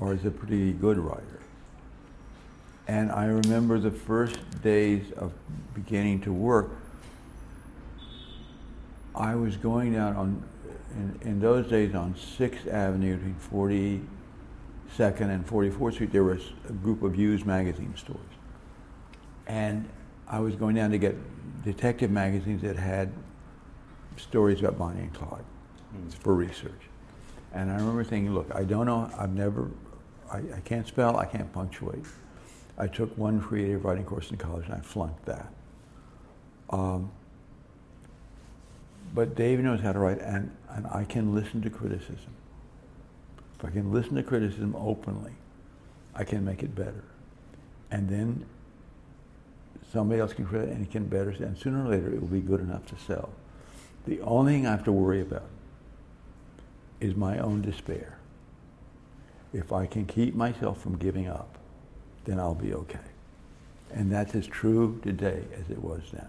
or as a pretty good writer. And I remember the first days of beginning to work, I was going down on, in, in those days on 6th Avenue between 42nd and 44th Street, there was a group of used magazine stores. And I was going down to get detective magazines that had stories about Bonnie and Clyde for research. And I remember thinking, look, I don't know, I've never, I, I can't spell, I can't punctuate. I took one creative writing course in college and I flunked that. Um, but Dave knows how to write, and, and I can listen to criticism. If I can listen to criticism openly, I can make it better. And then somebody else can create it and it can better, and sooner or later it will be good enough to sell. The only thing I have to worry about is my own despair. If I can keep myself from giving up, then I'll be okay. And that's as true today as it was then.